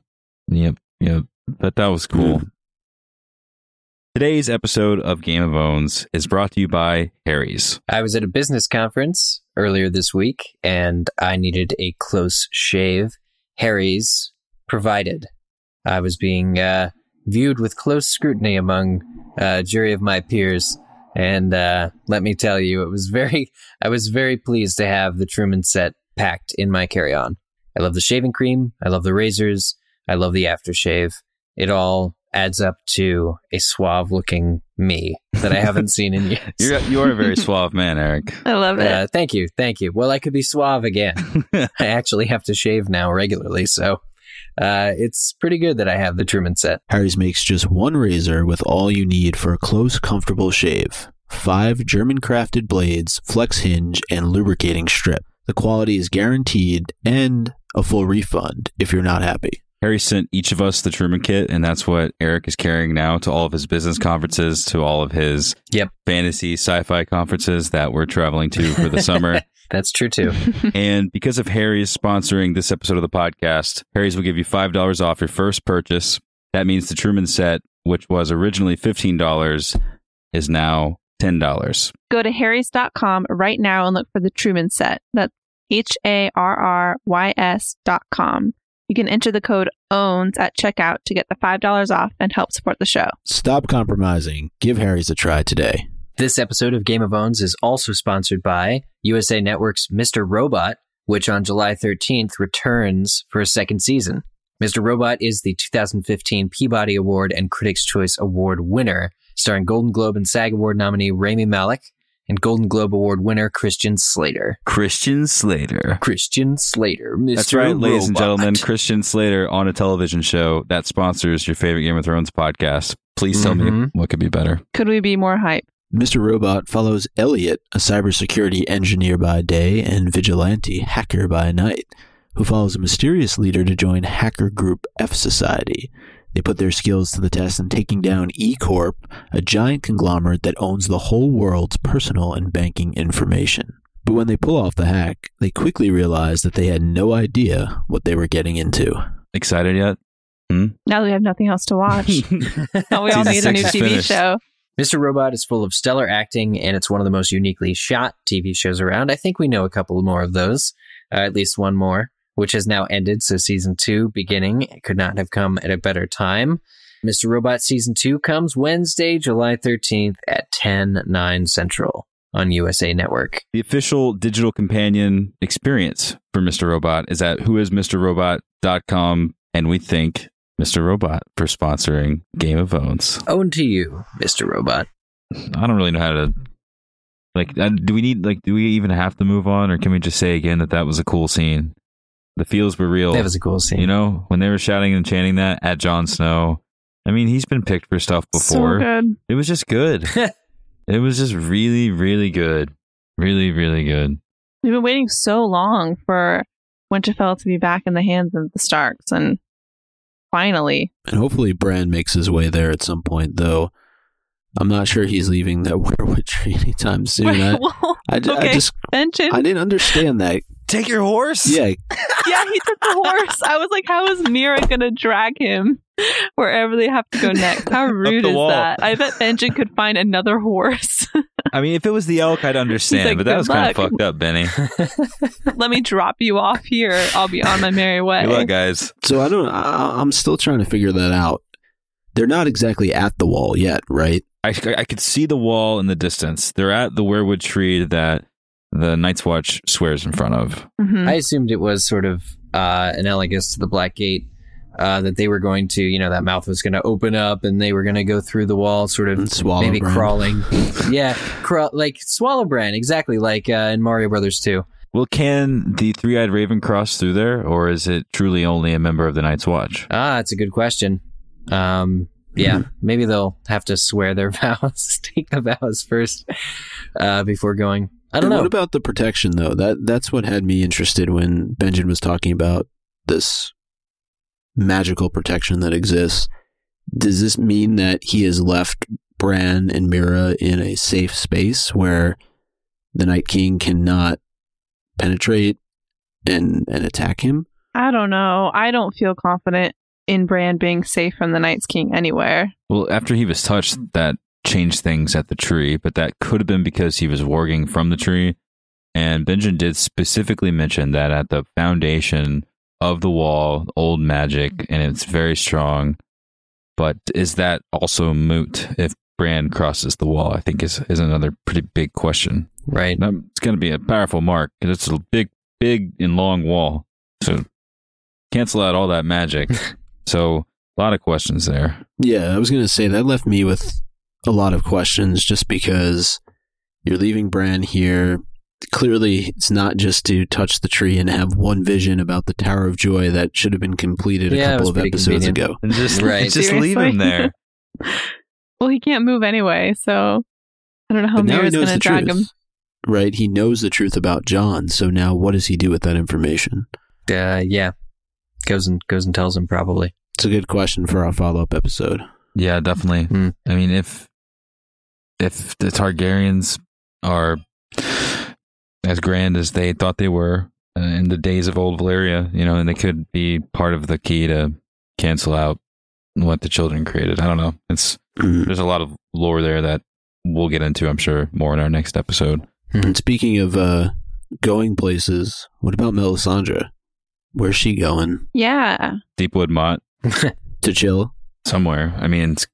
[SPEAKER 1] Yep. Yep. But that was cool. Today's episode of Game of Owns is brought to you by Harry's.
[SPEAKER 4] I was at a business conference earlier this week and I needed a close shave. Harry's provided. I was being uh, viewed with close scrutiny among a jury of my peers. And uh, let me tell you, it was very, I was very pleased to have the Truman set packed in my carry on. I love the shaving cream. I love the razors. I love the aftershave. It all adds up to a suave looking me that I haven't seen in (laughs) years.
[SPEAKER 1] You're you are a very suave man, Eric.
[SPEAKER 3] I love it.
[SPEAKER 4] Uh, thank you, thank you. Well, I could be suave again. (laughs) I actually have to shave now regularly, so uh, it's pretty good that I have the Truman set.
[SPEAKER 2] Harry's makes just one razor with all you need for a close, comfortable shave. Five German crafted blades, flex hinge, and lubricating strip. The quality is guaranteed and a full refund if you're not happy.
[SPEAKER 1] Harry sent each of us the Truman Kit, and that's what Eric is carrying now to all of his business conferences, to all of his
[SPEAKER 4] Yep.
[SPEAKER 1] fantasy sci-fi conferences that we're traveling to for the summer. (laughs)
[SPEAKER 4] That's true too. (laughs)
[SPEAKER 1] And because of Harry's sponsoring this episode of the podcast, Harry's will give you $5 off your first purchase. That means the Truman set, which was originally $15, is now $10.
[SPEAKER 3] Go to harrys.com right now and look for the Truman set. That's H A R R Y S dot com. You can enter the code OWNS at checkout to get the $5 off and help support the show.
[SPEAKER 2] Stop compromising. Give Harry's a try today.
[SPEAKER 4] This episode of Game of Owns is also sponsored by USA Network's Mr. Robot, which on July 13th returns for a second season. Mr. Robot is the 2015 Peabody Award and Critics' Choice Award winner, starring Golden Globe and SAG Award nominee Rami Malek and Golden Globe Award winner Christian Slater.
[SPEAKER 1] Christian Slater.
[SPEAKER 4] Christian Slater, Mr.
[SPEAKER 1] That's right, ladies and gentlemen. Christian Slater on a television show that sponsors your favorite Game of Thrones podcast. Please tell me
[SPEAKER 4] Mhm.
[SPEAKER 1] what could be better.
[SPEAKER 3] Could we be more hype?
[SPEAKER 2] Mr. Robot follows Elliot, a cybersecurity engineer by day and vigilante hacker by night, who follows a mysterious leader to join hacker group F Society. They put their skills to the test in taking down E Corp, a giant conglomerate that owns the whole world's personal and banking information. But when they pull off the hack, they quickly realize that they had no idea what they were getting into.
[SPEAKER 1] Excited yet?
[SPEAKER 3] Now that we have nothing else to watch, (laughs) now we all need a new TV
[SPEAKER 1] finished.
[SPEAKER 3] show.
[SPEAKER 4] Mr. Robot is full of stellar acting, and it's one of the most uniquely shot TV shows around. I think we know a couple more of those, uh, at least one more, which has now ended. So season two beginning It could not have come at a better time. Mr. Robot season two comes Wednesday, July 13th at 10, 9 central on USA Network.
[SPEAKER 1] The official digital companion experience for Mr. Robot is at whoismrrobot.com, and we thank Mr. Robot for sponsoring Game of Owns.
[SPEAKER 4] Own to you, Mr. Robot.
[SPEAKER 1] I don't really know how to. Like, uh, do we need, like, do we even have to move on, or can we just say again that that was a cool scene? The feels were real.
[SPEAKER 4] That was a cool scene.
[SPEAKER 1] You know, when they were shouting and chanting that at Jon Snow. I mean, he's been picked for stuff before.
[SPEAKER 3] So good.
[SPEAKER 1] It was just good. (laughs) it was just really, really good. Really, really good.
[SPEAKER 3] We've been waiting so long for Winterfell to be back in the hands of the Starks, and finally,
[SPEAKER 2] And hopefully Bran makes his way there at some point, though I'm not sure he's leaving that (laughs) Weirwood tree anytime soon. I, (laughs)
[SPEAKER 3] well,
[SPEAKER 2] I, ju- I
[SPEAKER 3] okay.
[SPEAKER 2] just
[SPEAKER 3] Benjen,
[SPEAKER 2] I didn't understand that.
[SPEAKER 1] Take your horse.
[SPEAKER 2] Yeah, (laughs)
[SPEAKER 3] yeah, he took the horse. I was like, how is Meera gonna drag him wherever they have to go next? How (laughs) rude is
[SPEAKER 1] wall.
[SPEAKER 3] that? I bet Benjen could find another horse. (laughs)
[SPEAKER 1] I mean, if it was the elk, I'd understand,
[SPEAKER 3] like,
[SPEAKER 1] but that was kind of fucked up, Benny.
[SPEAKER 3] Let me drop you off here. I'll be on my merry way.
[SPEAKER 1] Good luck, guys.
[SPEAKER 2] so I don't. I, I'm still trying to figure that out. They're not exactly at the wall yet, right?
[SPEAKER 1] I, I could see the wall in the distance. They're at the weirwood tree that the Night's Watch swears in front of.
[SPEAKER 3] Mhm.
[SPEAKER 4] I assumed it was sort of uh, analogous to the Black Gate. Uh, that they were going to, you know, that mouth was going to open up and they were going to go through the wall, sort of
[SPEAKER 2] swallow
[SPEAKER 4] maybe
[SPEAKER 2] Bran.
[SPEAKER 4] crawling. (laughs) yeah, crawl, like swallow Bran, exactly like uh, in Mario Brothers 2.
[SPEAKER 1] Well, can the three eyed raven cross through there, or is it truly only a member of the Night's Watch?
[SPEAKER 4] Ah, that's a good question. Um, yeah, maybe they'll have to swear their (laughs) vows, take the vows first uh, before going. I don't
[SPEAKER 2] And
[SPEAKER 4] know.
[SPEAKER 2] What about the protection though? That that's what had me interested when Benjen was talking about this magical protection that exists. Does this mean that he has left Bran and Meera in a safe space where the Night King cannot penetrate and and attack him?
[SPEAKER 3] I don't know. I don't feel confident in Bran being safe from the Night's King anywhere.
[SPEAKER 1] Well, after he was touched, that changed things at the tree, but that could have been because he was warging from the tree. And Benjen did specifically mention that at the foundation of the wall, old magic, mm-hmm. and it's very strong. But is that also moot if Bran crosses the wall? I think is is another pretty big question.
[SPEAKER 4] right.
[SPEAKER 1] Now, It's going to be a powerful mark because it's a big, big and long wall. So cancel out all that magic. (laughs) so a lot of questions there.
[SPEAKER 2] Yeah, I was going to say that left me with a lot of questions just because you're leaving Bran here. Clearly, it's not just to touch the tree and have one vision about the Tower of Joy that should have been completed a
[SPEAKER 4] Yeah, it
[SPEAKER 2] couple
[SPEAKER 4] was
[SPEAKER 2] of
[SPEAKER 4] pretty
[SPEAKER 2] episodes
[SPEAKER 4] convenient.
[SPEAKER 2] ago.
[SPEAKER 1] And just, (laughs)
[SPEAKER 4] Right.
[SPEAKER 1] just leave him there. (laughs)
[SPEAKER 3] Well, he can't move anyway, so I don't know how
[SPEAKER 2] But now he Meera's
[SPEAKER 3] going to
[SPEAKER 2] the
[SPEAKER 3] drag
[SPEAKER 2] truth,
[SPEAKER 3] him.
[SPEAKER 2] right? He knows the truth about Jon. So now, what does he do with that information?
[SPEAKER 4] Uh, yeah. Goes and goes and tells him probably.
[SPEAKER 2] It's a good question for our follow up episode.
[SPEAKER 1] Yeah, definitely.
[SPEAKER 4] Hmm.
[SPEAKER 1] I mean, if if the Targaryens are as grand as they thought they were uh, in the days of old Valyria, you know, and they could be part of the key to cancel out what the children created. I don't know. It's
[SPEAKER 2] Mhm.
[SPEAKER 1] there's a lot of lore there that we'll get into. I'm sure more in our next episode.
[SPEAKER 2] And speaking of uh, going places, what about Melisandre? Where's she going?
[SPEAKER 3] Yeah.
[SPEAKER 1] Deepwood Motte (laughs)
[SPEAKER 2] To chill?
[SPEAKER 1] somewhere. I mean, it's,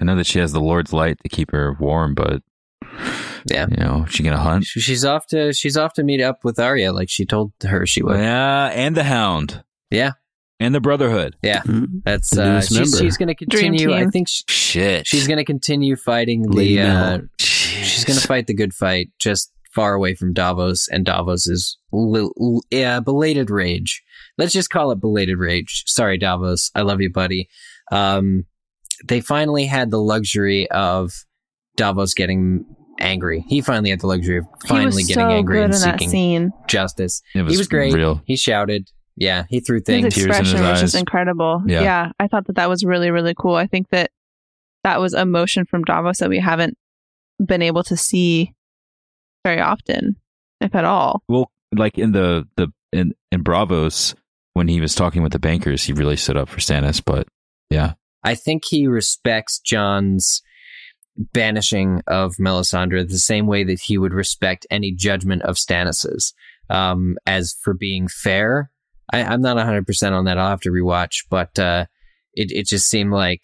[SPEAKER 1] I know that she has the Lord's light to keep her warm, but
[SPEAKER 4] Yeah.
[SPEAKER 1] You know, she gonna hunt?
[SPEAKER 4] She's off to she's off to meet up with Arya, like she told her she would.
[SPEAKER 1] Yeah, and the Hound.
[SPEAKER 4] Yeah.
[SPEAKER 1] And the Brotherhood.
[SPEAKER 2] Mhm.
[SPEAKER 4] That's uh, she's, she's going to continue. I think she,
[SPEAKER 1] Shit.
[SPEAKER 4] she's going to continue fighting
[SPEAKER 2] Lady
[SPEAKER 4] the. Uh, she's going to fight the good fight, just far away from Davos and Davos's li- l- yeah, belated rage. Let's just call it belated rage. Sorry, Davos. I love you, buddy. Um, they finally had the luxury of Davos getting angry. He finally had the luxury of finally getting
[SPEAKER 3] so
[SPEAKER 4] angry and seeking
[SPEAKER 3] scene.
[SPEAKER 4] justice.
[SPEAKER 1] It
[SPEAKER 4] he was great.
[SPEAKER 1] Real.
[SPEAKER 4] He shouted. Yeah, he threw
[SPEAKER 3] His
[SPEAKER 4] things.
[SPEAKER 1] Tears in
[SPEAKER 3] expression
[SPEAKER 1] his
[SPEAKER 3] was just incredible.
[SPEAKER 1] Yeah.
[SPEAKER 3] Yeah. I thought that that was really, really cool. I think that that was emotion from Davos that we haven't been able to see very often, if at all.
[SPEAKER 1] Well, like in the the in in Braavos when he was talking with the bankers, he really stood up for Stannis. But yeah,
[SPEAKER 4] I think he respects Jon's banishing of Melisandre the same way that he would respect any judgment of Stannis's. Um, as for being fair, I, I'm not 100% on that. I'll have to rewatch, but uh, it, it just seemed like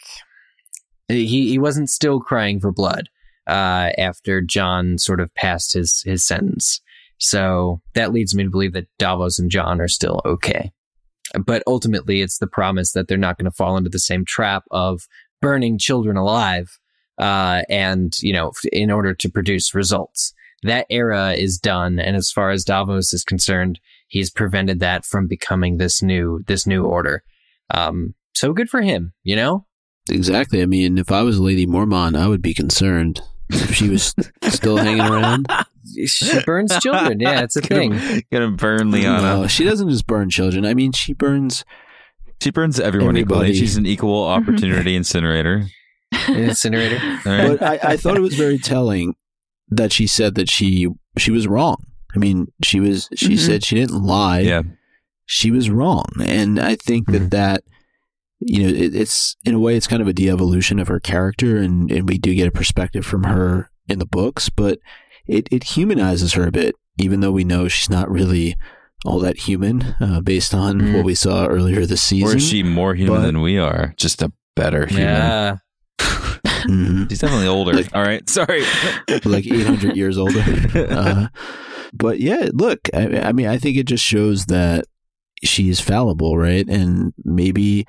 [SPEAKER 4] he, he wasn't still crying for blood uh, after Jon sort of passed his, his sentence. So that leads me to believe that Davos and Jon are still okay. But ultimately, it's the promise that they're not going to fall into the same trap of burning children alive uh, and you know in order to produce results that era is done and as far as davos is concerned he's prevented that from becoming this new this new order um, so good for him you know
[SPEAKER 2] Exactly. I mean, if I was Lady Mormont, I would be concerned if she was (laughs) still hanging around.
[SPEAKER 4] She burns children yeah it's a thing
[SPEAKER 1] Gonna burn Lyanna.
[SPEAKER 2] No, she doesn't just burn children. I mean, she burns.
[SPEAKER 1] She burns everyone equally. She's an equal opportunity (laughs) incinerator.
[SPEAKER 4] incinerator
[SPEAKER 1] All right.
[SPEAKER 2] But I, I thought it was very telling that she said that she she was wrong. I mean, she was. She
[SPEAKER 3] Mhm.
[SPEAKER 2] said she didn't lie.
[SPEAKER 1] yeah.
[SPEAKER 2] she was wrong, and I think that
[SPEAKER 1] Mhm.
[SPEAKER 2] that you know it, it's in a way it's kind of a de-evolution of her character, and and we do get a perspective from her in the books, but it it humanizes her a bit, even though we know she's not really all that human uh, based on
[SPEAKER 4] Mhm.
[SPEAKER 2] what we saw earlier this season.
[SPEAKER 1] Or is she more human
[SPEAKER 2] but-
[SPEAKER 1] than we are? Just a better human.
[SPEAKER 4] yeah
[SPEAKER 2] Mhm.
[SPEAKER 1] She's definitely older.
[SPEAKER 2] Like-
[SPEAKER 1] All right. Sorry. (laughs)
[SPEAKER 2] like 800 years older. (laughs) Uh, but yeah, look, I, I mean, I think it just shows that she's fallible, right? And maybe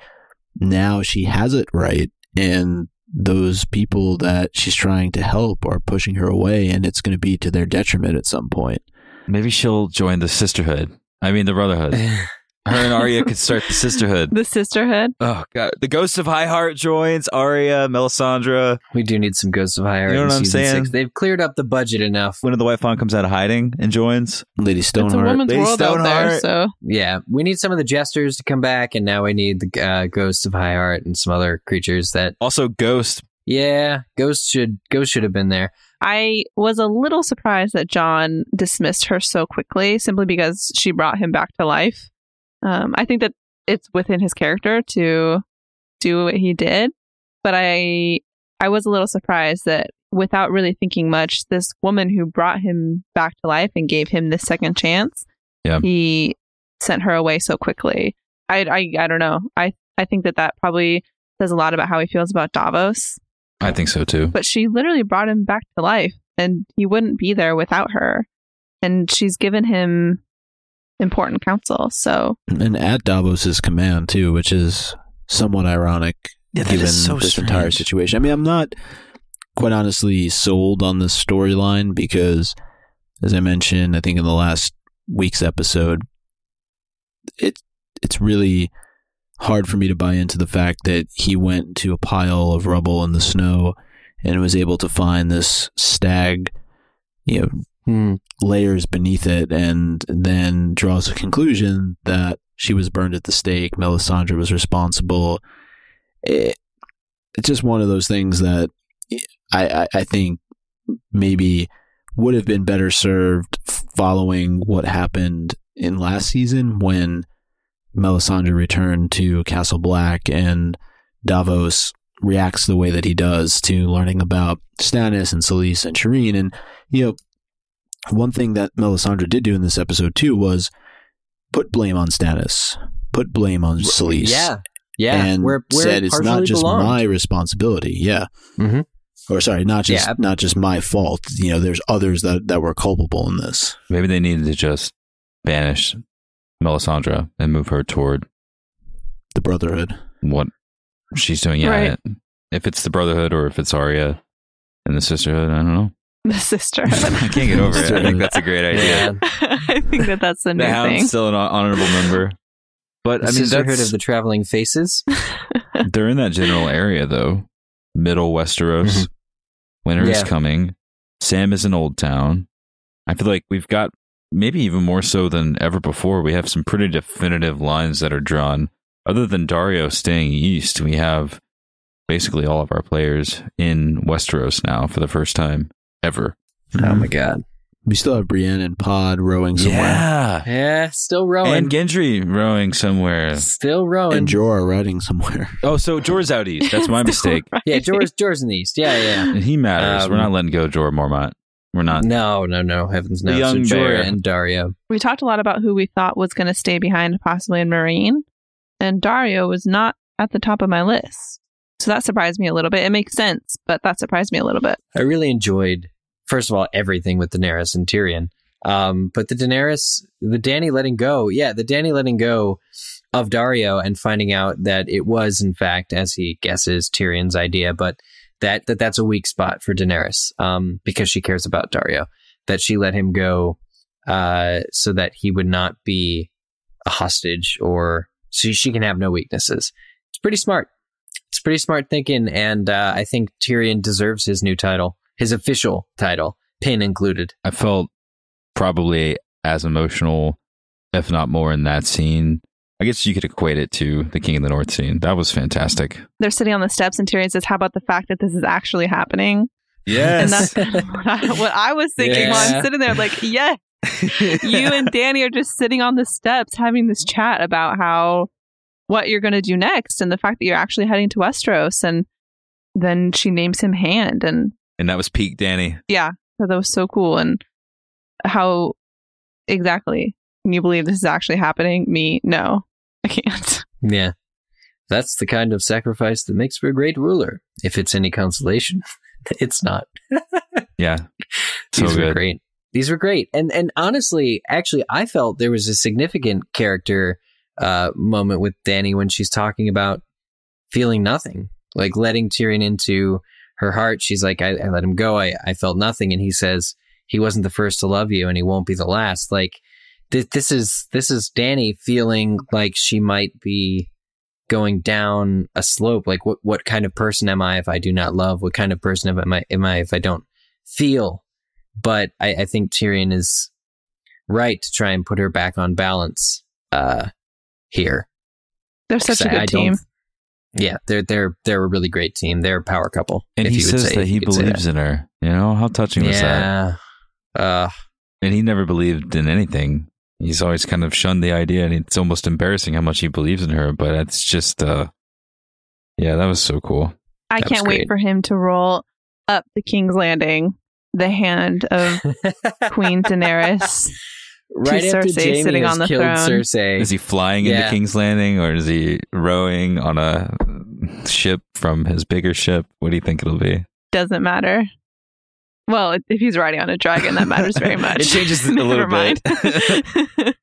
[SPEAKER 2] now she has it right. And those people that she's trying to help are pushing her away, and it's going to be to their detriment at some point.
[SPEAKER 1] Maybe she'll join the sisterhood. I mean, the brotherhood. (laughs) Her and Arya could start the sisterhood.
[SPEAKER 3] The sisterhood.
[SPEAKER 1] Oh god, the Ghost of High Heart joins Arya, Melisandre.
[SPEAKER 4] we do need some ghosts of higher
[SPEAKER 1] You know what I'm saying?
[SPEAKER 4] six. they've cleared up the budget enough
[SPEAKER 1] When the White Fawn comes out of hiding and joins.
[SPEAKER 2] Lady
[SPEAKER 3] It's a
[SPEAKER 2] Stoneheart.
[SPEAKER 3] woman's
[SPEAKER 1] Lady
[SPEAKER 3] world out there, so
[SPEAKER 4] yeah we need some of the jesters to come back and now we need the uh, ghosts of high heart and some other creatures that
[SPEAKER 1] Also, Ghost.
[SPEAKER 4] Yeah, Ghost should Ghost should have been there.
[SPEAKER 3] I was a little surprised that Jon dismissed her so quickly simply because she brought him back to life. Um, I think that it's within his character to do what he did, but I I was a little surprised that without really thinking much, this woman who brought him back to life and gave him this second chance,
[SPEAKER 1] Yeah.
[SPEAKER 3] he sent her away so quickly. I, I I don't know. I I think that that probably says a lot about how he feels about Davos
[SPEAKER 1] I think so too.
[SPEAKER 3] but she literally brought him back to life and he wouldn't be there without her and she's given him important counsel so
[SPEAKER 2] and at Davos's command too, which is somewhat ironic
[SPEAKER 1] Yeah,
[SPEAKER 2] given
[SPEAKER 1] so
[SPEAKER 2] this entire situation. I mean, I'm not quite honestly sold on this storyline because, as I mentioned, I think in the last week's episode, it it's really hard for me to buy into the fact that he went to a pile of rubble in the snow and was able to find this stag, you know,
[SPEAKER 4] Hmm.
[SPEAKER 2] layers beneath it and then draws a conclusion that she was burned at the stake. Melisandre was responsible. It, it's just one of those things that I, I, I think maybe would have been better served following what happened in last season when Melisandre returned to Castle Black and Davos reacts the way that he does to learning about Stannis and Selyse and Shireen. And, you know, one thing that Melisandre did do in this episode too was put blame on Stannis, put blame on Selyse.
[SPEAKER 4] Yeah, yeah.
[SPEAKER 2] and
[SPEAKER 4] where, where
[SPEAKER 2] said
[SPEAKER 4] it
[SPEAKER 2] it's not just
[SPEAKER 4] belonged.
[SPEAKER 2] my responsibility. Yeah.
[SPEAKER 4] Mhm.
[SPEAKER 2] Or sorry, not just
[SPEAKER 4] Yeah.
[SPEAKER 2] not just my fault. You know, there's others that that were culpable in this.
[SPEAKER 1] Maybe they needed to just banish Melisandre and move her toward
[SPEAKER 2] The Brotherhood.
[SPEAKER 1] what she's doing. Yeah,
[SPEAKER 3] Right.
[SPEAKER 1] if it's the Brotherhood or if it's Arya and the Sisterhood, I don't know.
[SPEAKER 3] The sister. (laughs)
[SPEAKER 1] I can't get over it. I think that's a great idea.
[SPEAKER 4] Yeah. (laughs)
[SPEAKER 3] I think that that's the new
[SPEAKER 1] The Hound's
[SPEAKER 3] thing.
[SPEAKER 1] still an hon- member, but
[SPEAKER 4] The
[SPEAKER 1] I mean,
[SPEAKER 4] Sisterhood
[SPEAKER 1] that's,
[SPEAKER 4] of the Traveling Faces. (laughs)
[SPEAKER 1] they're in that general area though. Middle Westeros. Mm-hmm. Winter is coming. Sam is an Oldtown. I feel like we've got maybe even more so than ever before. We have some pretty definitive lines that are drawn. Other than Daario staying east, we have basically all of our players in Westeros now for the first time ever.
[SPEAKER 4] Oh my god.
[SPEAKER 2] We still have Brienne and Pod rowing somewhere.
[SPEAKER 1] Yeah.
[SPEAKER 4] Yeah, still rowing.
[SPEAKER 1] And Gendry rowing somewhere.
[SPEAKER 4] still rowing.
[SPEAKER 2] And Jorah riding somewhere. (laughs)
[SPEAKER 1] Oh, so Jor's out east. That's my mistake.
[SPEAKER 4] yeah, Jorah's, Jorah's in the east. Yeah, yeah.
[SPEAKER 1] And he matters.
[SPEAKER 4] Um,
[SPEAKER 1] We're not letting go of Jorah Mormont. We're not.
[SPEAKER 4] No, no, no. Heavens no.
[SPEAKER 1] The young
[SPEAKER 4] so Jorah
[SPEAKER 1] bear.
[SPEAKER 4] and Daario.
[SPEAKER 3] we talked a lot about who we thought was going to stay behind, possibly in Meereen, and Daario was not at the top of my list. So that surprised me a little bit. It makes sense, but that surprised me a little bit.
[SPEAKER 4] I really enjoyed, first of all, everything with Daenerys and Tyrion. Um, but the Daenerys, the Dany letting go, yeah, the Dany letting go of Daario and finding out that it was, in fact, as he guesses, Tyrion's idea, but that, that that's a weak spot for Daenerys, um, because she cares about Daario, that she let him go, uh, so that he would not be a hostage or so she can have no weaknesses. It's pretty smart. It's pretty smart thinking, and uh, I think Tyrion deserves his new title, his official title, pin included.
[SPEAKER 1] I felt probably as emotional, if not more, in that scene. I guess you could equate it to the King of the North scene. That was fantastic.
[SPEAKER 3] They're sitting on the steps, and Tyrion says, "How about the fact that this is actually happening?" And
[SPEAKER 1] Yes.
[SPEAKER 3] that's what (laughs) I, what I was thinking while I'm sitting there, like, yes, you and Dany are just sitting on the steps having this chat about how what you're going to do next, and the fact that you're actually heading to Westeros, and then she names him Hand, and
[SPEAKER 1] and that was peak Dany.
[SPEAKER 3] yeah, so that was so cool, and how exactly can you believe this is actually happening? Me, no, I can't. (laughs)
[SPEAKER 4] Yeah. That's the kind of sacrifice that makes for a great ruler. If it's any consolation, (laughs) it's not.
[SPEAKER 1] Yeah. (laughs) So
[SPEAKER 4] These were great. These were great. And and honestly, actually I felt there was a significant character uh moment with Dany when she's talking about feeling nothing. Like letting Tyrion into her heart. She's like, I, I let him go. I, I felt nothing. And he says, he wasn't the first to love you and he won't be the last. Like th- this is this is Dany feeling like she might be going down a slope. Like what what kind of person am I if I do not love? What kind of person am I am I if I don't feel? But I, I think Tyrion is right to try and put her back on balance uh here.
[SPEAKER 3] They're such a good
[SPEAKER 4] I don't-
[SPEAKER 3] team.
[SPEAKER 4] Yeah, they're they're they're a really great team. They're a power couple.
[SPEAKER 1] And
[SPEAKER 4] if
[SPEAKER 1] he
[SPEAKER 4] you would
[SPEAKER 1] says
[SPEAKER 4] say-
[SPEAKER 1] that he
[SPEAKER 4] you could say
[SPEAKER 1] believes in her. You know, how touching was that?
[SPEAKER 4] Yeah. Uh,
[SPEAKER 1] And he never believed in anything. He's always kind of shunned the idea, and it's almost embarrassing how much he believes in her. But it's just, uh, yeah, that was so cool.
[SPEAKER 3] I
[SPEAKER 4] That
[SPEAKER 3] can't wait for him to roll up the King's Landing, the hand of (laughs) Queen Daenerys. (laughs)
[SPEAKER 4] right after
[SPEAKER 3] Cersei
[SPEAKER 4] Jaime
[SPEAKER 3] sitting
[SPEAKER 4] has
[SPEAKER 3] on the
[SPEAKER 4] killed
[SPEAKER 3] throne.
[SPEAKER 4] Cersei.
[SPEAKER 1] Is he flying into King's Landing, or is he rowing on a ship from his bigger ship? What do you think it'll be?
[SPEAKER 3] Doesn't matter. Well, if- if he's riding on a dragon, that matters very (laughs) much.
[SPEAKER 1] It changes a (laughs) little
[SPEAKER 3] Never mind. (laughs)
[SPEAKER 1] I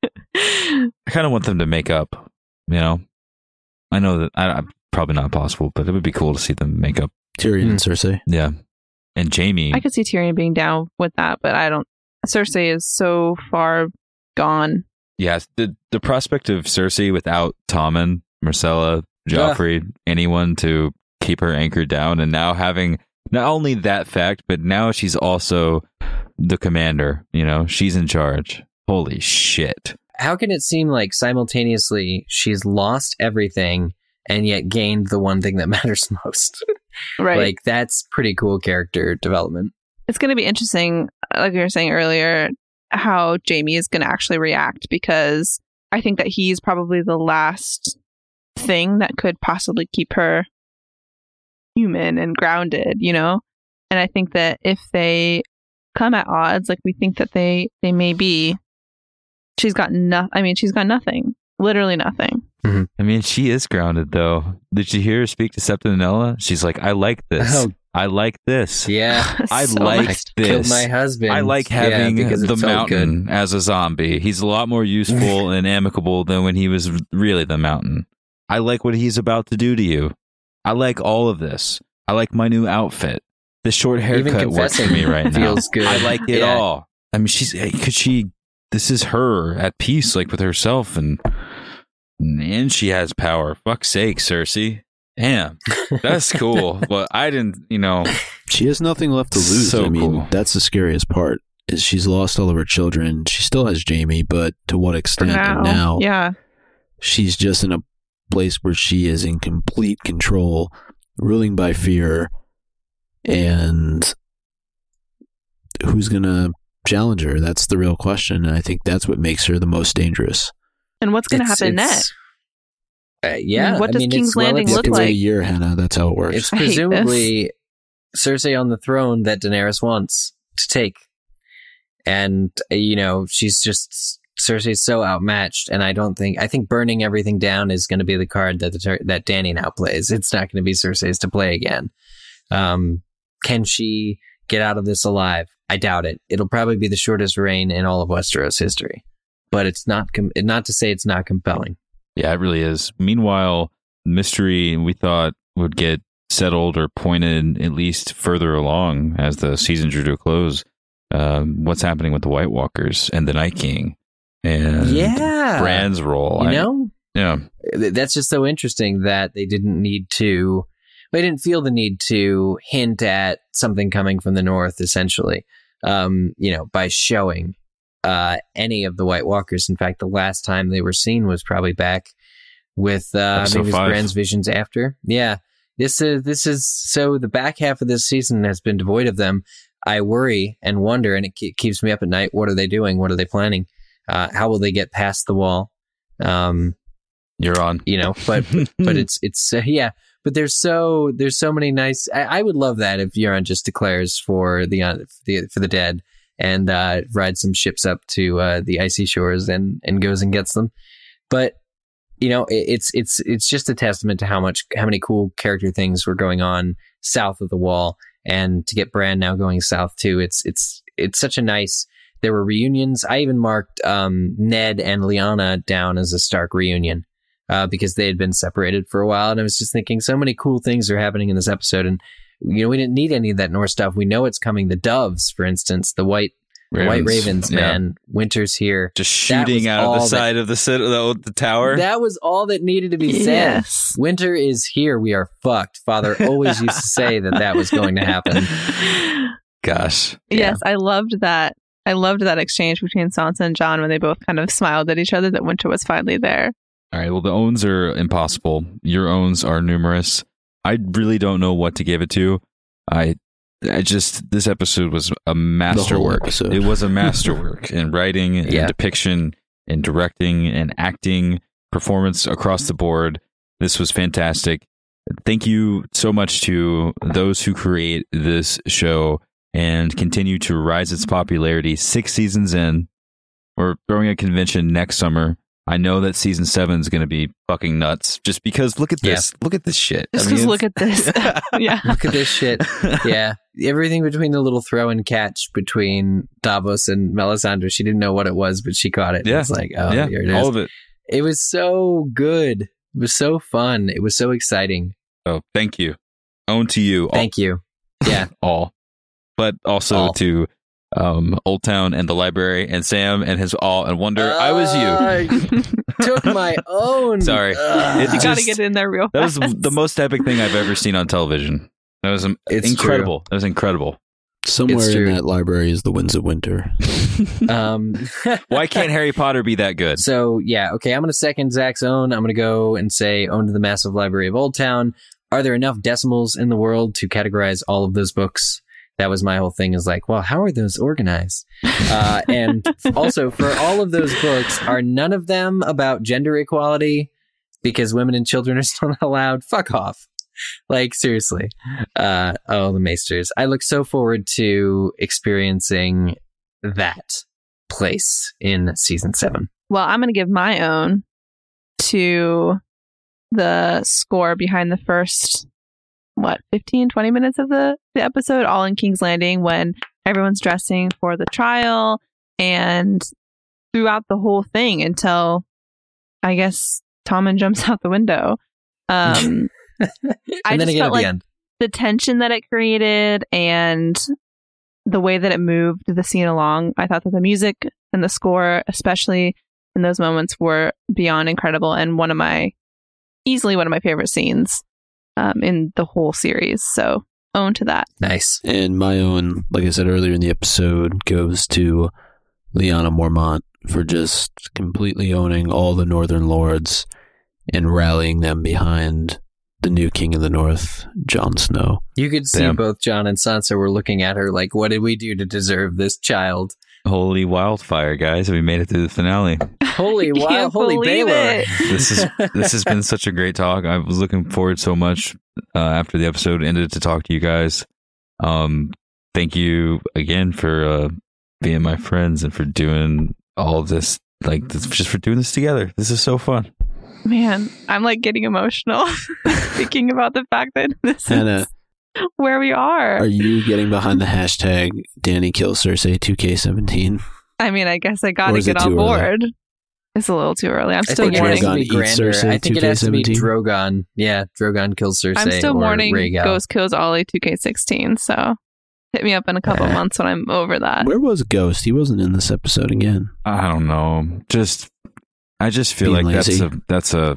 [SPEAKER 1] kind of want them to make up. You know, I know that I, I probably not possible, but it would be cool to see them make up.
[SPEAKER 2] Tyrion and hmm. Cersei.
[SPEAKER 1] Yeah, and Jaime.
[SPEAKER 3] I could see Tyrion being down with that, but I don't. Cersei is so far gone.
[SPEAKER 1] Yes, the the prospect of Cersei without Tommen, Myrcella, Joffrey, anyone to keep her anchored down, and now having not only that fact, but now she's also the commander. You know, she's in charge. Holy shit!
[SPEAKER 4] How can it seem like simultaneously she's lost everything and yet gained the one thing that (laughs) matters most?
[SPEAKER 3] Right.
[SPEAKER 4] Like that's pretty cool character development.
[SPEAKER 3] it's going to be interesting, like we were saying earlier, how Jaime is going to actually react because I think that he's probably the last thing that could possibly keep her human and grounded, you know? And I think that if they come at odds, like we think that they they may be, she's got nothing. I mean, she's got nothing. Literally nothing. Mm-hmm.
[SPEAKER 1] I mean, she is grounded though. Did you hear her speak to Septa Unella? She's like, I like this.
[SPEAKER 4] Oh,
[SPEAKER 1] I like this.
[SPEAKER 4] Yeah. (laughs)
[SPEAKER 1] I (laughs)
[SPEAKER 3] So
[SPEAKER 1] like
[SPEAKER 3] much.
[SPEAKER 4] Killed
[SPEAKER 1] this.
[SPEAKER 4] my husband.
[SPEAKER 1] I like having
[SPEAKER 4] because it
[SPEAKER 1] the
[SPEAKER 4] felt good.
[SPEAKER 1] mountain as a zombie. He's a lot more useful (laughs) and amicable than when he was really the mountain. I like what he's about to do to you. I like all of this. I like my new outfit. The short haircut works for me right now.
[SPEAKER 4] feels good.
[SPEAKER 1] I like it
[SPEAKER 4] Yeah.
[SPEAKER 1] all. I mean, she's eh, could she? This is her at peace, like with herself, and and she has power. Fuck's sake, Cersei. Damn, that's (laughs) cool. but I didn't, you know.
[SPEAKER 2] She has nothing left to lose.
[SPEAKER 1] So
[SPEAKER 2] I mean,
[SPEAKER 1] cool.
[SPEAKER 2] that's the scariest part. Is she's lost all of her children. She still has Jaime, but to what extent?
[SPEAKER 3] now.
[SPEAKER 2] And now
[SPEAKER 3] Yeah.
[SPEAKER 2] she's just in a place where she is in complete control, ruling by fear, and who's gonna challenge her? That's the real question, and I think that's what makes her the most dangerous.
[SPEAKER 3] And what's going to
[SPEAKER 4] It's-
[SPEAKER 3] happen
[SPEAKER 4] it's-
[SPEAKER 3] next?
[SPEAKER 4] Uh, yeah.
[SPEAKER 3] What
[SPEAKER 4] I
[SPEAKER 3] does
[SPEAKER 4] mean,
[SPEAKER 3] King's
[SPEAKER 4] it's,
[SPEAKER 3] Landing
[SPEAKER 4] it's-
[SPEAKER 2] You have to
[SPEAKER 3] look
[SPEAKER 2] wait a
[SPEAKER 3] like-
[SPEAKER 2] year, Hannah. That's how it works.
[SPEAKER 4] It's (laughs)
[SPEAKER 3] I hate this.
[SPEAKER 4] presumably Cersei on the throne that Daenerys wants to take. And, uh, you know, she's just, Cersei's so outmatched. And I don't think, I think burning everything down is going to be the card that, the, that Dany now plays. It's not going to be Cersei's to play again. Um, can she get out of this alive? I doubt it. It'll probably be the shortest reign in all of Westeros history. But it's not, com- not to say it's not compelling.
[SPEAKER 1] Yeah, it really is. Meanwhile, mystery we thought would get settled or pointed at least further along as the season drew to a close. Um, what's happening with the White Walkers and the Night King and
[SPEAKER 4] yeah.
[SPEAKER 1] Bran's role?
[SPEAKER 4] You
[SPEAKER 1] I-
[SPEAKER 4] know?
[SPEAKER 1] yeah,
[SPEAKER 4] that's just so interesting that they didn't need to they didn't feel the need to hint at something coming from the north essentially um you know by showing uh any of the white walkers. In fact the last time they were seen was probably back with uh maybe it was
[SPEAKER 1] five.
[SPEAKER 4] Bran's visions after. Yeah. This is this is so the back half of this season has been devoid of them. I worry and wonder and it ke- keeps me up at night. What are they doing? What are they planning? Uh how will they get past the wall? Um
[SPEAKER 1] you're on.
[SPEAKER 4] you know but (laughs) but it's it's uh, yeah. But there's so there's so many nice I, I would love that if Euron just declares for the, uh, for the for the dead and uh rides some ships up to uh the icy shores and and goes and gets them. But you know it, it's it's it's just a testament to how much how many cool character things were going on south of the wall. And to get Bran now going south too it's it's it's such a nice there were reunions. I even marked um Ned and Lyanna down as a Stark reunion uh, because they had been separated for a while. And I was just thinking, so many cool things are happening in this episode, and you know, we didn't need any of that Norse stuff. We know it's coming. The doves, for instance, the white the white ravens,
[SPEAKER 1] Yeah.
[SPEAKER 4] man. Winter's here.
[SPEAKER 1] Just shooting out of
[SPEAKER 4] all
[SPEAKER 1] the
[SPEAKER 4] that-
[SPEAKER 1] side of the, cit- the the tower.
[SPEAKER 4] That was all that needed to be said.
[SPEAKER 3] Yes.
[SPEAKER 4] Winter is here. We are fucked. Father always used to say that that was going to happen. (laughs)
[SPEAKER 1] Gosh,
[SPEAKER 3] Yes, I loved that. I loved that exchange between Sansa and Jon when they both kind of smiled at each other that Winter was finally there.
[SPEAKER 1] All right. Well, the owns are impossible. Your owns are numerous. I really don't know what to give it to. I, I just this episode was a masterwork. It was a (laughs) masterwork in writing and
[SPEAKER 4] Yeah.
[SPEAKER 1] depiction and directing and acting, performance across the board. This was fantastic. Thank you so much to those who create this show and continue to rise its popularity. Six seasons in, we're throwing a convention next summer. I know that season seven is going to be fucking nuts. Just because, look at
[SPEAKER 4] Yeah.
[SPEAKER 1] this, look at this shit.
[SPEAKER 3] Just
[SPEAKER 1] I mean,
[SPEAKER 3] look at this. (laughs) (laughs) yeah.
[SPEAKER 4] Look at this shit. (laughs) Yeah. Everything between the little throw and catch between Davos and Melisandre. She didn't know what it was, but she caught it.
[SPEAKER 1] Yeah.
[SPEAKER 4] It's like, oh,
[SPEAKER 1] yeah,
[SPEAKER 4] here it is.
[SPEAKER 1] all of it.
[SPEAKER 4] It was so good. It was so fun. It was so exciting.
[SPEAKER 1] So thank you. Own to you.
[SPEAKER 4] Thank you. Yeah.
[SPEAKER 1] all, all. but also
[SPEAKER 4] All.
[SPEAKER 1] to um, Oldtown and the library and Sam and his all and Wonder. I was you.
[SPEAKER 4] Uh, took my (laughs) own.
[SPEAKER 1] Sorry.
[SPEAKER 4] Ugh.
[SPEAKER 1] It
[SPEAKER 3] you got to get in there real
[SPEAKER 1] That was the most epic thing I've ever seen on television. That was um,
[SPEAKER 4] It's
[SPEAKER 1] incredible. That was incredible.
[SPEAKER 2] Somewhere in that library is the Winds of Winter. (laughs) (laughs)
[SPEAKER 4] um,
[SPEAKER 1] Why can't Harry Potter be that good?
[SPEAKER 4] So yeah, okay. I'm going to second Zach's own. I'm going to go and say own to the massive library of Oldtown. Are there enough decimals in the world to categorize all of those books? That was my whole thing. Is like, well, how are those organized? Uh, and also, for all of those books, are none of them about gender equality? Because women and children are still not (laughs) allowed. Fuck off. Like seriously. Uh, oh, the Maesters. I look so forward to experiencing that place in season seven.
[SPEAKER 3] Well, I'm going to give my own to the score behind the first what 15 20 minutes of the, the episode all in king's landing when everyone's dressing for the trial and throughout the whole thing until i guess tommen jumps (laughs) out the window um (laughs)
[SPEAKER 4] and
[SPEAKER 3] I
[SPEAKER 4] then
[SPEAKER 3] just
[SPEAKER 4] again
[SPEAKER 3] felt
[SPEAKER 4] at
[SPEAKER 3] like
[SPEAKER 4] the end.
[SPEAKER 3] the tension that it created and the way that it moved the scene along. I thought that the music and the score, especially in those moments, were beyond incredible and one of my easily one of my favorite scenes um, in the whole series. So own to that.
[SPEAKER 4] Nice.
[SPEAKER 2] And my own, like I said earlier in the episode, goes to Lyanna Mormont for just completely owning all the Northern Lords and rallying them behind the new King of the North, Jon Snow.
[SPEAKER 4] You could see
[SPEAKER 1] Damn.
[SPEAKER 4] both Jon and Sansa were looking at her like, what did we do to deserve this child?
[SPEAKER 1] Holy wildfire, guys! We made it through the finale.
[SPEAKER 4] Holy (laughs)
[SPEAKER 3] I
[SPEAKER 4] wow,
[SPEAKER 3] can't
[SPEAKER 4] holy
[SPEAKER 3] believe
[SPEAKER 4] Baelor.
[SPEAKER 3] it.
[SPEAKER 1] This is this has been such a great talk. I was looking forward so much uh, after the episode ended to talk to you guys. Um, thank you again for uh, being my friends and for doing all of this. Like this, just for doing this together. This is so fun.
[SPEAKER 3] Man, I'm like getting emotional (laughs) thinking about the fact that this
[SPEAKER 2] Hannah,
[SPEAKER 3] is (laughs) where we are.
[SPEAKER 2] are you getting behind the hashtag Dany kills Cersei 2K17?
[SPEAKER 3] I mean, I guess I got to get on
[SPEAKER 2] too early?
[SPEAKER 3] board. It's a little too early. I'm
[SPEAKER 4] I
[SPEAKER 3] still
[SPEAKER 4] think it has
[SPEAKER 3] mourning.
[SPEAKER 2] Drogon
[SPEAKER 4] be
[SPEAKER 2] eats
[SPEAKER 4] grander.
[SPEAKER 2] Cersei,
[SPEAKER 4] I think it has to be
[SPEAKER 2] 2K17.
[SPEAKER 4] Drogon. Yeah, Drogon kills Cersei.
[SPEAKER 3] I'm still
[SPEAKER 4] or
[SPEAKER 3] mourning
[SPEAKER 4] Rhaegal.
[SPEAKER 3] Ghost kills Ollie 2K16. So hit me up in a couple
[SPEAKER 4] Eh.
[SPEAKER 3] months when I'm over that.
[SPEAKER 2] Where was Ghost? He wasn't in this episode again.
[SPEAKER 1] I don't know. Just I just feel
[SPEAKER 2] Being
[SPEAKER 1] like
[SPEAKER 2] lazy.
[SPEAKER 1] that's a that's a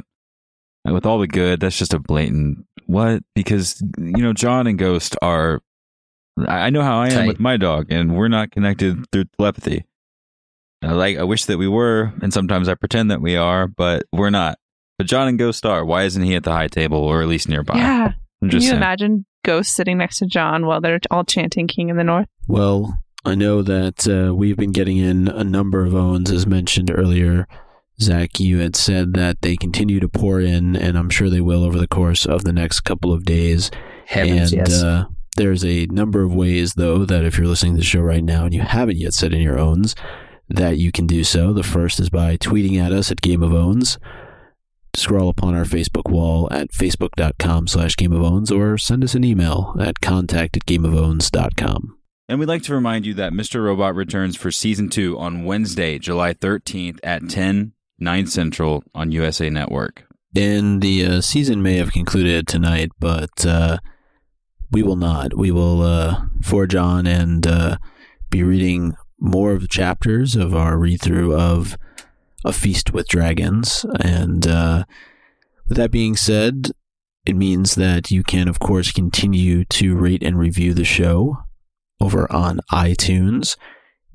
[SPEAKER 1] with all the good. That's just a blatant what because you know Jon and Ghost are. I I know how I am
[SPEAKER 4] Tight.
[SPEAKER 1] with my dog, and we're not connected through telepathy. I like I wish that we were, and sometimes I pretend that we are, but we're not. But Jon and Ghost are. Why isn't he at the high table or at least nearby?
[SPEAKER 3] Yeah.
[SPEAKER 1] I'm
[SPEAKER 3] Can
[SPEAKER 1] just
[SPEAKER 3] you
[SPEAKER 1] saying.
[SPEAKER 3] imagine Ghost sitting next to Jon while they're all chanting King in the North?
[SPEAKER 2] Well, I know that uh, we've been getting in a number of owns, as mentioned earlier. Zach, you had said that they continue to pour in, and I'm sure they will over the course of the next couple of days.
[SPEAKER 4] Heavens,
[SPEAKER 2] and
[SPEAKER 4] yes.
[SPEAKER 2] uh, there's a number of ways, though, that if you're listening to the show right now and you haven't yet set in your owns, that you can do so. The first is by tweeting at us at Game of Owns. Scroll upon our Facebook wall at facebook.com slash Game of Owns or send us an email at contact at gameofowns.com.
[SPEAKER 1] And we'd like to remind you that Mr. Robot returns for season two on Wednesday, July 13th at 10, 9 Central on USA Network.
[SPEAKER 2] And the uh, season may have concluded tonight, but uh, we will not. We will uh, forge on and uh, be reading more of the chapters of our read through of A Feast with Dragons. And uh, with that being said, it means that you can, of course, continue to rate and review the show over on iTunes.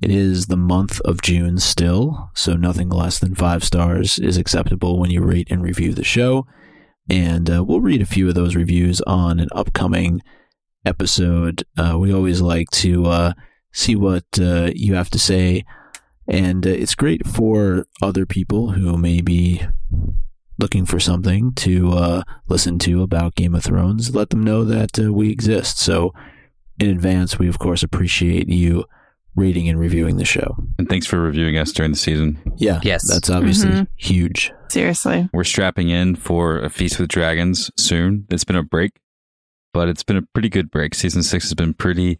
[SPEAKER 2] It is the month of June still, so nothing less than five stars is acceptable when you rate and review the show. And uh, we'll read a few of those reviews on an upcoming episode. Uh, we always like to uh, see what uh, you have to say. And uh, it's great for other people who may be looking for something to uh, listen to about Game of Thrones. Let them know that we exist. So, in advance, we of course appreciate you rating and reviewing the show.
[SPEAKER 1] And thanks for reviewing us during the season.
[SPEAKER 2] Yeah,
[SPEAKER 4] Yes.
[SPEAKER 2] that's obviously
[SPEAKER 3] Mhm.
[SPEAKER 2] huge.
[SPEAKER 3] Seriously.
[SPEAKER 1] We're strapping in for a Feast with Dragons soon. It's been a break, but it's been a pretty good break. Season six has been pretty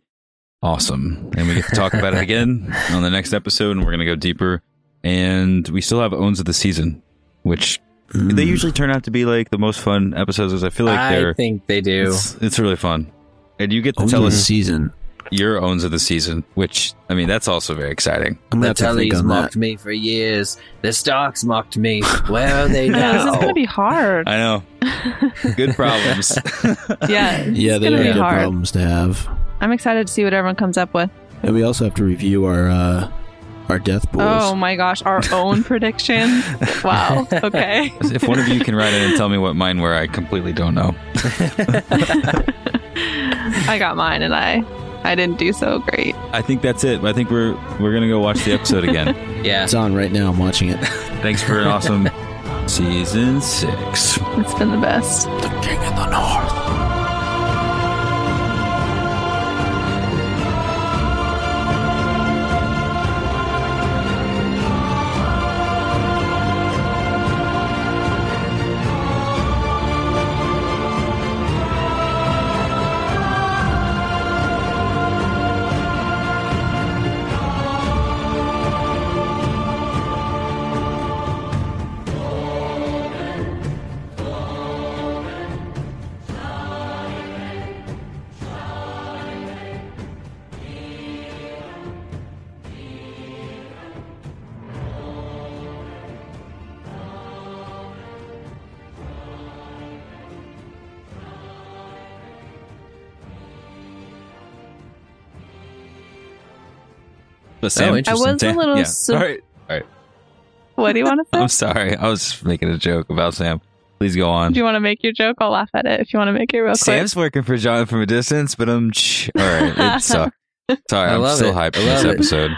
[SPEAKER 1] awesome. And we get to talk about it again (laughs) on the next episode, and we're going to go deeper. And we still have Owns of the Season, which
[SPEAKER 2] Mm.
[SPEAKER 1] they usually turn out to be like the most fun episodes. As I feel like
[SPEAKER 4] I
[SPEAKER 1] they're
[SPEAKER 4] think they do.
[SPEAKER 1] it's, it's really fun. And you get to
[SPEAKER 2] Owns
[SPEAKER 1] tell
[SPEAKER 2] of the
[SPEAKER 1] us
[SPEAKER 2] season.
[SPEAKER 1] Your owns of the season, which I mean that's also very exciting.
[SPEAKER 2] I'm
[SPEAKER 4] The
[SPEAKER 2] gonna have
[SPEAKER 4] Tullys mocked
[SPEAKER 2] that.
[SPEAKER 4] me for years. The Starks mocked me. Where are they
[SPEAKER 3] now? (laughs) this is going to be hard.
[SPEAKER 1] I know. Good problems. (laughs) (laughs)
[SPEAKER 3] yeah.
[SPEAKER 2] Yeah, they
[SPEAKER 3] gonna
[SPEAKER 2] are good
[SPEAKER 3] hard.
[SPEAKER 2] problems to have.
[SPEAKER 3] I'm excited to see what everyone comes up with.
[SPEAKER 2] And we also have to review our uh, our death pools.
[SPEAKER 3] Oh my gosh, our own prediction. Wow. Okay.
[SPEAKER 1] if one of you can write in and tell me what mine were, I completely don't know.
[SPEAKER 3] I got mine and I I didn't do so great.
[SPEAKER 1] I think that's it. I think we're we're gonna go watch the episode again. (laughs)
[SPEAKER 4] Yeah.
[SPEAKER 2] It's on right now. I'm watching it. (laughs)
[SPEAKER 1] Thanks for an awesome (laughs) season six.
[SPEAKER 3] It's been the best.
[SPEAKER 2] the King of the North.
[SPEAKER 1] But oh, Sam,
[SPEAKER 4] Oh,
[SPEAKER 3] I
[SPEAKER 4] interesting.
[SPEAKER 3] was a little.
[SPEAKER 1] yeah.
[SPEAKER 3] Su-
[SPEAKER 1] All right.
[SPEAKER 3] What do you want to (laughs) say?
[SPEAKER 1] I'm sorry. I was making a joke about Sam. Please go on.
[SPEAKER 3] Do you want to make your joke? I'll laugh at it if you want to make it real quick.
[SPEAKER 1] Sam's working for Jon from a distance, but um, I'm. Ch- All right, it (laughs) sucked. Sorry,
[SPEAKER 4] I
[SPEAKER 1] I'm
[SPEAKER 4] love
[SPEAKER 1] still
[SPEAKER 4] it.
[SPEAKER 1] hyped
[SPEAKER 4] I
[SPEAKER 1] for this
[SPEAKER 4] it.
[SPEAKER 1] episode.